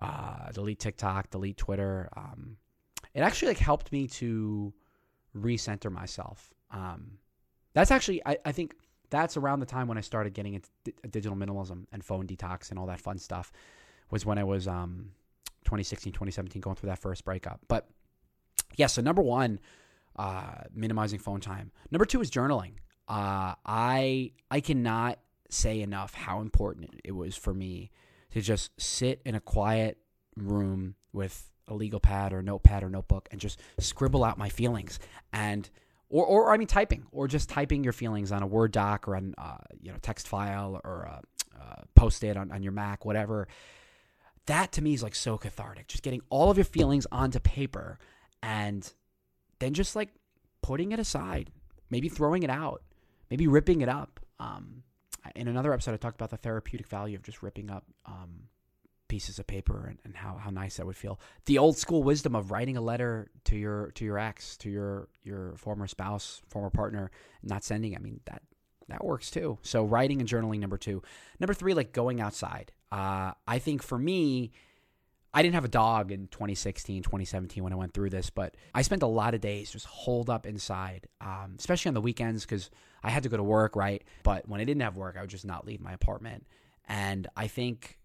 B: uh, delete TikTok, delete Twitter. Um, it actually like helped me to recenter myself. Um, that's actually, I, I think that's around the time when I started getting into d- digital minimalism and phone detox and all that fun stuff was when I was um, 2016, 2017, going through that first breakup. But yeah, so number one, uh, minimizing phone time. Number two is journaling. Uh, I I cannot say enough how important it was for me to just sit in a quiet room with a legal pad or notepad or notebook and just scribble out my feelings and or, or I mean typing or just typing your feelings on a Word doc or on uh, you know text file or a, uh, post it on, on your Mac, whatever. That to me is like so cathartic. Just getting all of your feelings onto paper and then just like putting it aside, maybe throwing it out, maybe ripping it up. Um, in another episode, I talked about the therapeutic value of just ripping up um, pieces of paper and, and how, how nice that would feel. The old school wisdom of writing a letter to your to your ex, to your your former spouse, former partner, not sending. I mean that that works too. So writing and journaling number two. Number three, like going outside. Uh, I think for me, I didn't have a dog in 2016, 2017 when I went through this, but I spent a lot of days just holed up inside, um, especially on the weekends because I had to go to work, right? But when I didn't have work, I would just not leave my apartment. And I think,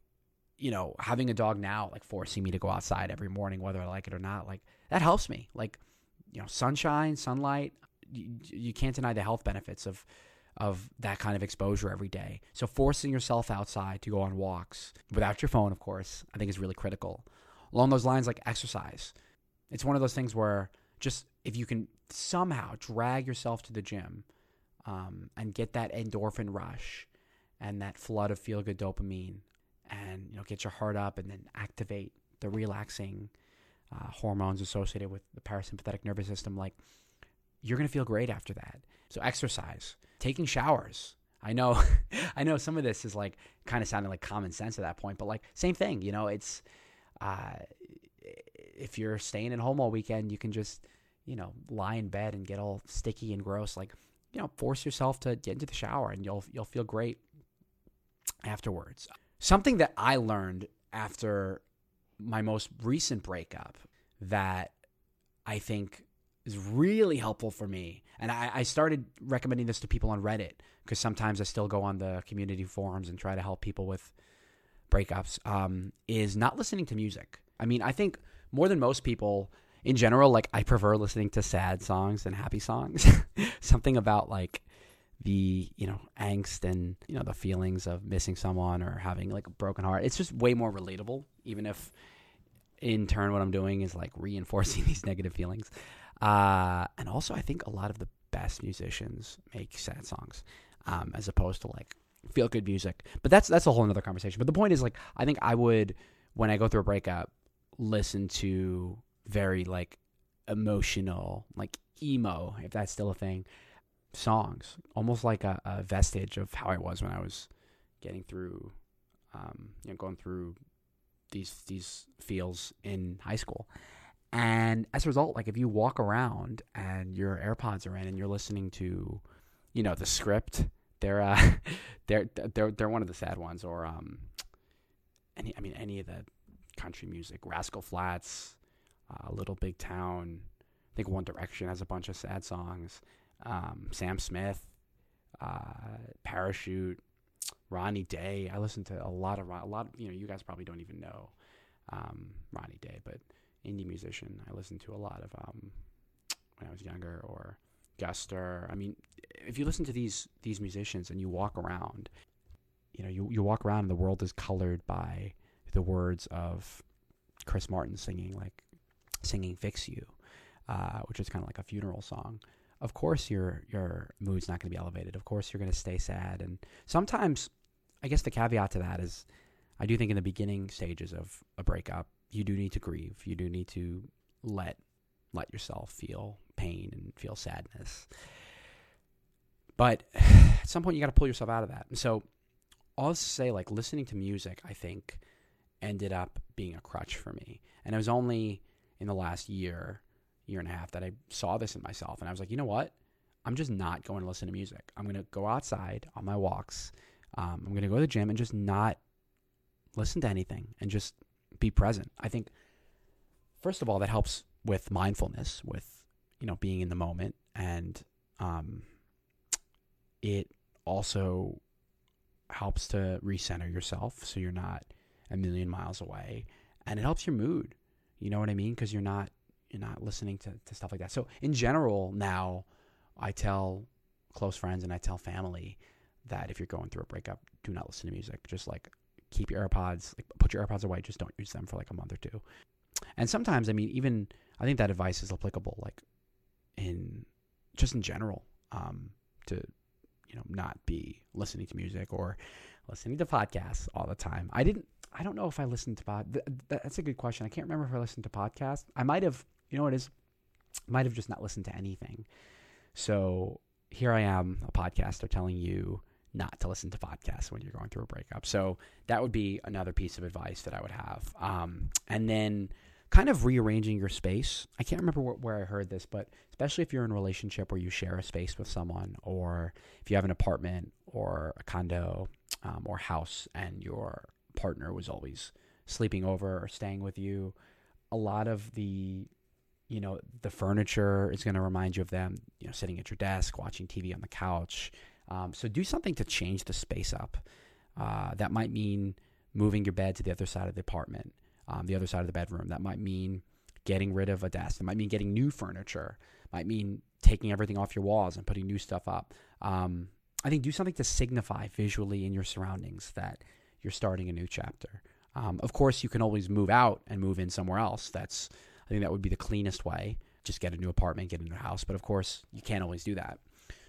B: you know, having a dog now, like forcing me to go outside every morning, whether I like it or not, like that helps me. Like, you know, sunshine, sunlight, you, you can't deny the health benefits of of that kind of exposure every day. So forcing yourself outside to go on walks without your phone, of course, I think is really critical. Along those lines, like exercise, it's one of those things where just if you can somehow drag yourself to the gym um, and get that endorphin rush and that flood of feel good dopamine and you know get your heart up and then activate the relaxing uh, hormones associated with the parasympathetic nervous system like you're going to feel great after that so exercise taking showers. I know, *laughs* I know some of this is like kind of sounding like common sense at that point, but like same thing, you know, it's, uh, if you're staying at home all weekend, you can just, you know, lie in bed and get all sticky and gross. Like, you know, force yourself to get into the shower and you'll, you'll feel great afterwards. Something that I learned after my most recent breakup that I think is really helpful for me. And I, I started recommending this to people on Reddit because sometimes I still go on the community forums and try to help people with breakups um, is not listening to music. I mean, I think more than most people in general, like I prefer listening to sad songs than happy songs. *laughs* Something about like the you know angst and you know the feelings of missing someone or having like a broken heart. It's just way more relatable, even if in turn what I'm doing is like reinforcing *laughs* these negative feelings. Uh, and also, I think a lot of the best musicians make sad songs um, as opposed to like feel good music. But that's that's a whole other conversation. But the point is like I think I would when I go through a breakup listen to very like emotional like emo if that's still a thing songs almost like a, a vestige of how I was when I was getting through um, you know going through these these feels in high school. And as a result, like if you walk around and your AirPods are in and you're listening to, you know, the script, they're uh, *laughs* they're they're they're one of the sad ones, or um, any I mean any of the country music, Rascal Flatts, uh, Little Big Town. I think One Direction has a bunch of sad songs. Um, Sam Smith, uh, Parachute, Ronnie Day. I listen to a lot of a lot. Of, you know, you guys probably don't even know um, Ronnie Day, but indie musician. I listened to a lot of um, when I was younger, or Guster. I mean, if you listen to these these musicians and you walk around, you know, you you walk around and the world is colored by the words of Chris Martin singing like singing "Fix You," uh, which is kind of like a funeral song. Of course, your your mood's not going to be elevated. Of course, you're going to stay sad, and sometimes I guess the caveat to that is I do think in the beginning stages of a breakup, you do need to grieve. You do need to let let yourself feel pain and feel sadness. But *sighs* at some point you got to pull yourself out of that. And so I'll say like listening to music, I think ended up being a crutch for me. And it was only in the last year, year and a half that I saw this in myself and I was like, "You know what? I'm just not going to listen to music. I'm going to go outside on my walks um, I'm going to go to the gym and just not listen to anything and just be present. I think, first of all, that helps with mindfulness, with you know being in the moment, and um, it also helps to recenter yourself so you're not a million miles away, and it helps your mood. You know what I mean? Because you're not you're not listening to, to stuff like that. So in general, now I tell close friends and I tell family that if you're going through a breakup, do not listen to music. Just like keep your AirPods, like put your AirPods away. Just don't use them for like a month or two. And sometimes, I mean, even I think that advice is applicable, like in just in general, um, to you know not be listening to music or listening to podcasts all the time. I didn't. I don't know if I listened to pod. Th- that's a good question. I can't remember if I listened to podcasts. I might have. You know what it is? Might have just not listened to anything. So here I am, a podcaster telling you not to listen to podcasts when you're going through a breakup. So that would be another piece of advice that I would have. Um, and then kind of rearranging your space. I can't remember wh- where I heard this, but especially if you're in a relationship where you share a space with someone, or if you have an apartment or a condo um, or house and your partner was always sleeping over or staying with you, a lot of the you know the furniture is going to remind you of them you know sitting at your desk watching tv on the couch um, so do something to change the space up. Uh, that might mean moving your bed to the other side of the apartment, um, the other side of the bedroom. That might mean getting rid of a desk. It might mean getting new furniture. It might mean taking everything off your walls and putting new stuff up. Um, I think do something to signify visually in your surroundings that you're starting a new chapter. Um, of course, you can always move out and move in somewhere else. That's think that would be the cleanest way. Just get a new apartment, get a new house. But of course, you can't always do that.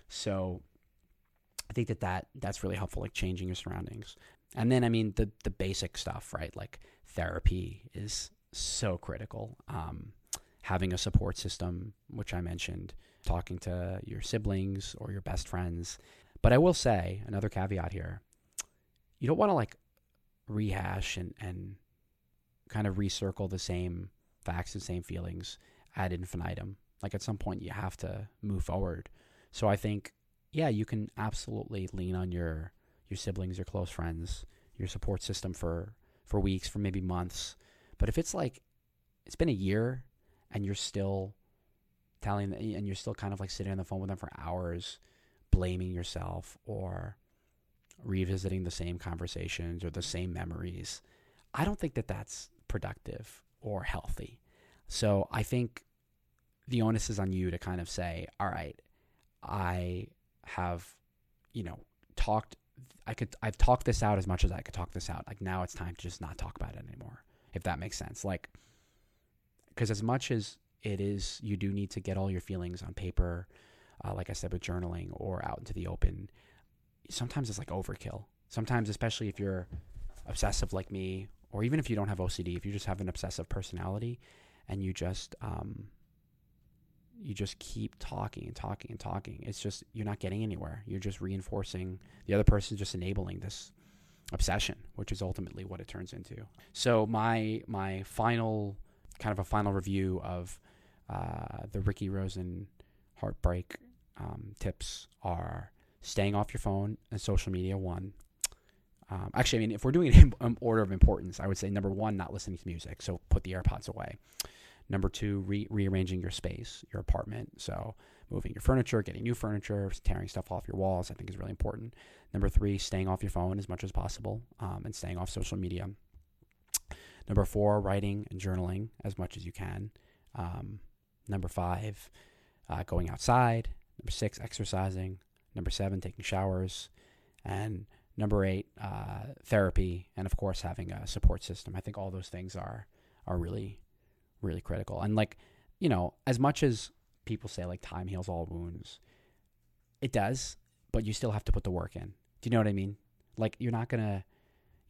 B: So I think that, that that's really helpful, like changing your surroundings. And then, I mean, the, the basic stuff, right? Like therapy is so critical. Um, having a support system, which I mentioned, talking to your siblings or your best friends. But I will say, another caveat here you don't want to like rehash and, and kind of recircle the same facts and same feelings ad infinitum. Like at some point, you have to move forward. So I think yeah, you can absolutely lean on your your siblings, your close friends, your support system for for weeks, for maybe months. But if it's like it's been a year and you're still telling and you're still kind of like sitting on the phone with them for hours, blaming yourself or revisiting the same conversations or the same memories. I don't think that that's productive or healthy. So I think the onus is on you to kind of say, all right, I have, you know, talked I could I've talked this out as much as I could talk this out. Like now it's time to just not talk about it anymore. If that makes sense. Like cuz as much as it is you do need to get all your feelings on paper, uh, like I said with journaling or out into the open, sometimes it's like overkill. Sometimes especially if you're obsessive like me or even if you don't have OCD, if you just have an obsessive personality and you just um you just keep talking and talking and talking. It's just you're not getting anywhere. You're just reinforcing the other person, just enabling this obsession, which is ultimately what it turns into. So my my final kind of a final review of uh, the Ricky Rosen heartbreak um, tips are staying off your phone and social media. One. Um, actually, I mean, if we're doing it in order of importance, I would say number one, not listening to music. So put the AirPods away. Number two, re- rearranging your space, your apartment. So moving your furniture, getting new furniture, tearing stuff off your walls, I think is really important. Number three, staying off your phone as much as possible um, and staying off social media. Number four, writing and journaling as much as you can. Um, number five, uh, going outside. Number six, exercising. Number seven, taking showers. And number eight, uh, therapy. And of course, having a support system. I think all those things are are really really critical. And like, you know, as much as people say like time heals all wounds, it does, but you still have to put the work in. Do you know what I mean? Like you're not to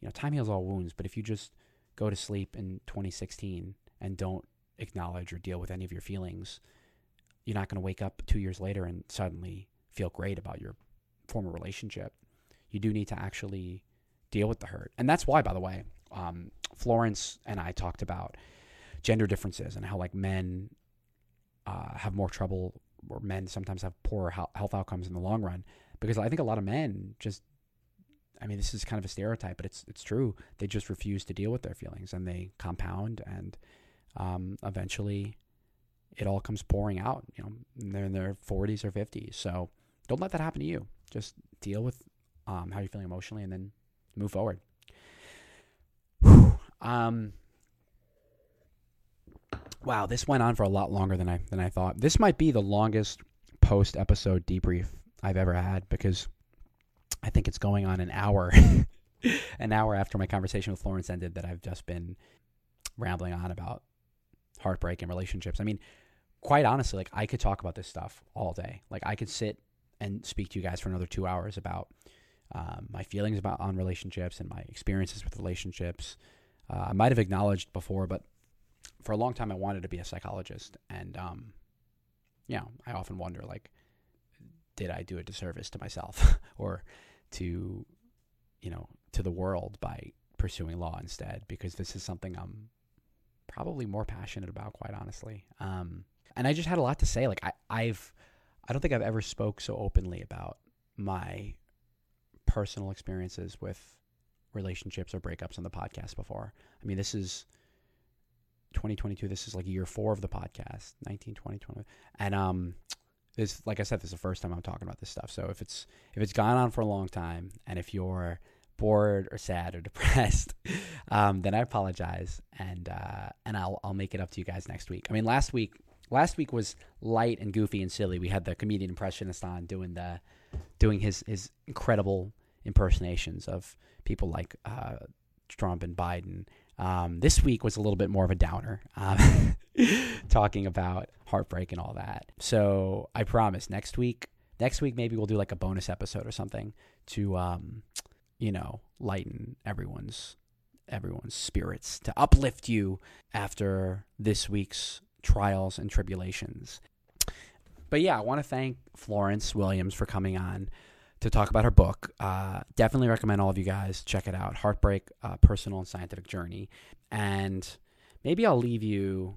B: you know, time heals all wounds, but if you just go to sleep in 2016 and don't acknowledge or deal with any of your feelings, you're not going to wake up 2 years later and suddenly feel great about your former relationship. You do need to actually deal with the hurt. And that's why by the way, um, Florence and I talked about gender differences and how like men uh, have more trouble or men sometimes have poorer health outcomes in the long run. Because I think a lot of men just I mean this is kind of a stereotype but it's it's true. They just refuse to deal with their feelings and they compound and um, eventually it all comes pouring out you know they're in their 40s or 50s so don't let that happen to you. Just deal with um, how you're feeling emotionally and then move forward um Wow, this went on for a lot longer than I than I thought. This might be the longest post episode debrief I've ever had because I think it's going on an hour, *laughs* an hour after my conversation with Florence ended that I've just been rambling on about heartbreak and relationships. I mean, quite honestly, like I could talk about this stuff all day. Like I could sit and speak to you guys for another two hours about um, my feelings about on relationships and my experiences with relationships. Uh, I might have acknowledged before, but for a long time I wanted to be a psychologist, and um, yeah, I often wonder like, did I do a disservice to myself *laughs* or to, you know, to the world by pursuing law instead? Because this is something I'm probably more passionate about, quite honestly. Um, and I just had a lot to say. Like I, I've, I don't think I've ever spoke so openly about my personal experiences with relationships or breakups on the podcast before. I mean, this is 2022. This is like year four of the podcast, 19, 20, 20. And um, this, like I said, this is the first time I'm talking about this stuff. So if it's if it's gone on for a long time, and if you're bored or sad or *laughs* depressed, um, then I apologize, and uh, and I'll I'll make it up to you guys next week. I mean, last week last week was light and goofy and silly. We had the comedian impressionist on doing the doing his his incredible impersonations of people like uh, Trump and Biden um, this week was a little bit more of a downer, um, *laughs* talking about heartbreak and all that. So I promise next week, next week maybe we'll do like a bonus episode or something to, um, you know, lighten everyone's everyone's spirits to uplift you after this week's trials and tribulations. But yeah, I want to thank Florence Williams for coming on to talk about her book. Uh, definitely recommend all of you guys check it out. Heartbreak: uh, Personal and Scientific Journey. And maybe I'll leave you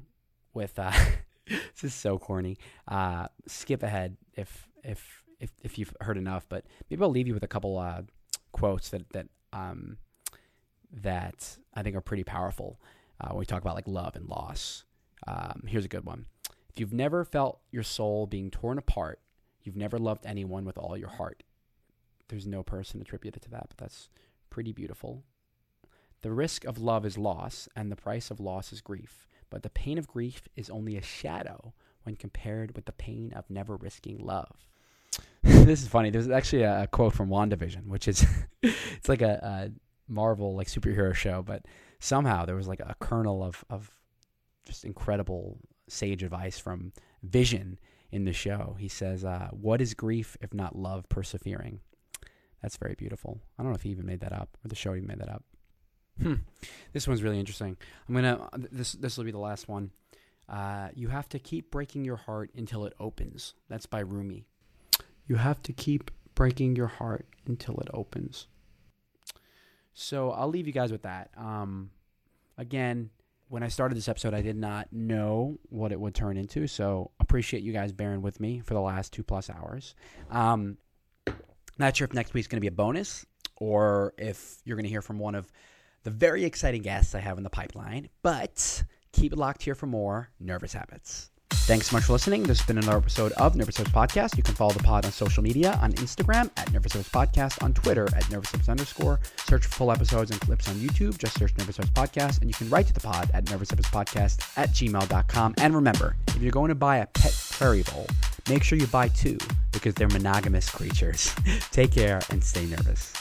B: with. Uh, *laughs* this is so corny. Uh, skip ahead if if if if you've heard enough, but maybe I'll leave you with a couple uh, quotes that that um, that I think are pretty powerful uh, when we talk about like love and loss. Um, here's a good one. If you've never felt your soul being torn apart, you've never loved anyone with all your heart there's no person attributed to that, but that's pretty beautiful. The risk of love is loss, and the price of loss is grief. But the pain of grief is only a shadow when compared with the pain of never risking love. *laughs* this is funny. There's actually a, quote from WandaVision, which is *laughs* it's like a, a, Marvel like superhero show, but somehow there was like a kernel of of just incredible sage advice from Vision in the show. He says, uh, "What is grief if not love persevering?" That's very beautiful. I don't know if he even made that up or the show even made that up. Hmm. This one's really interesting. I'm gonna this this will be the last one. Uh, you have to keep breaking your heart until it opens. That's by Rumi. You have to keep breaking your heart until it opens. So I'll leave you guys with that. Um, again, when I started this episode, I did not know what it would turn into. So appreciate you guys bearing with me for the last two plus hours. Um, not sure if next week's going to be a bonus or if you're going to hear from one of the very exciting guests I have in the pipeline, but keep it locked here for more Nervous Habits. Thanks so much for listening. This has been another episode of Nervous Habits Podcast. You can follow the pod on social media on Instagram at Nervous Habits Podcast, on Twitter at Nervous Habits underscore. Search for full episodes and clips on YouTube. Just search Nervous Habits Podcast, and you can write to the pod at Nervous Habits Podcast at gmail.com. And remember, if you're going to buy a pet prairie vole, make sure you buy two because they're monogamous creatures. *laughs* Take care and stay nervous.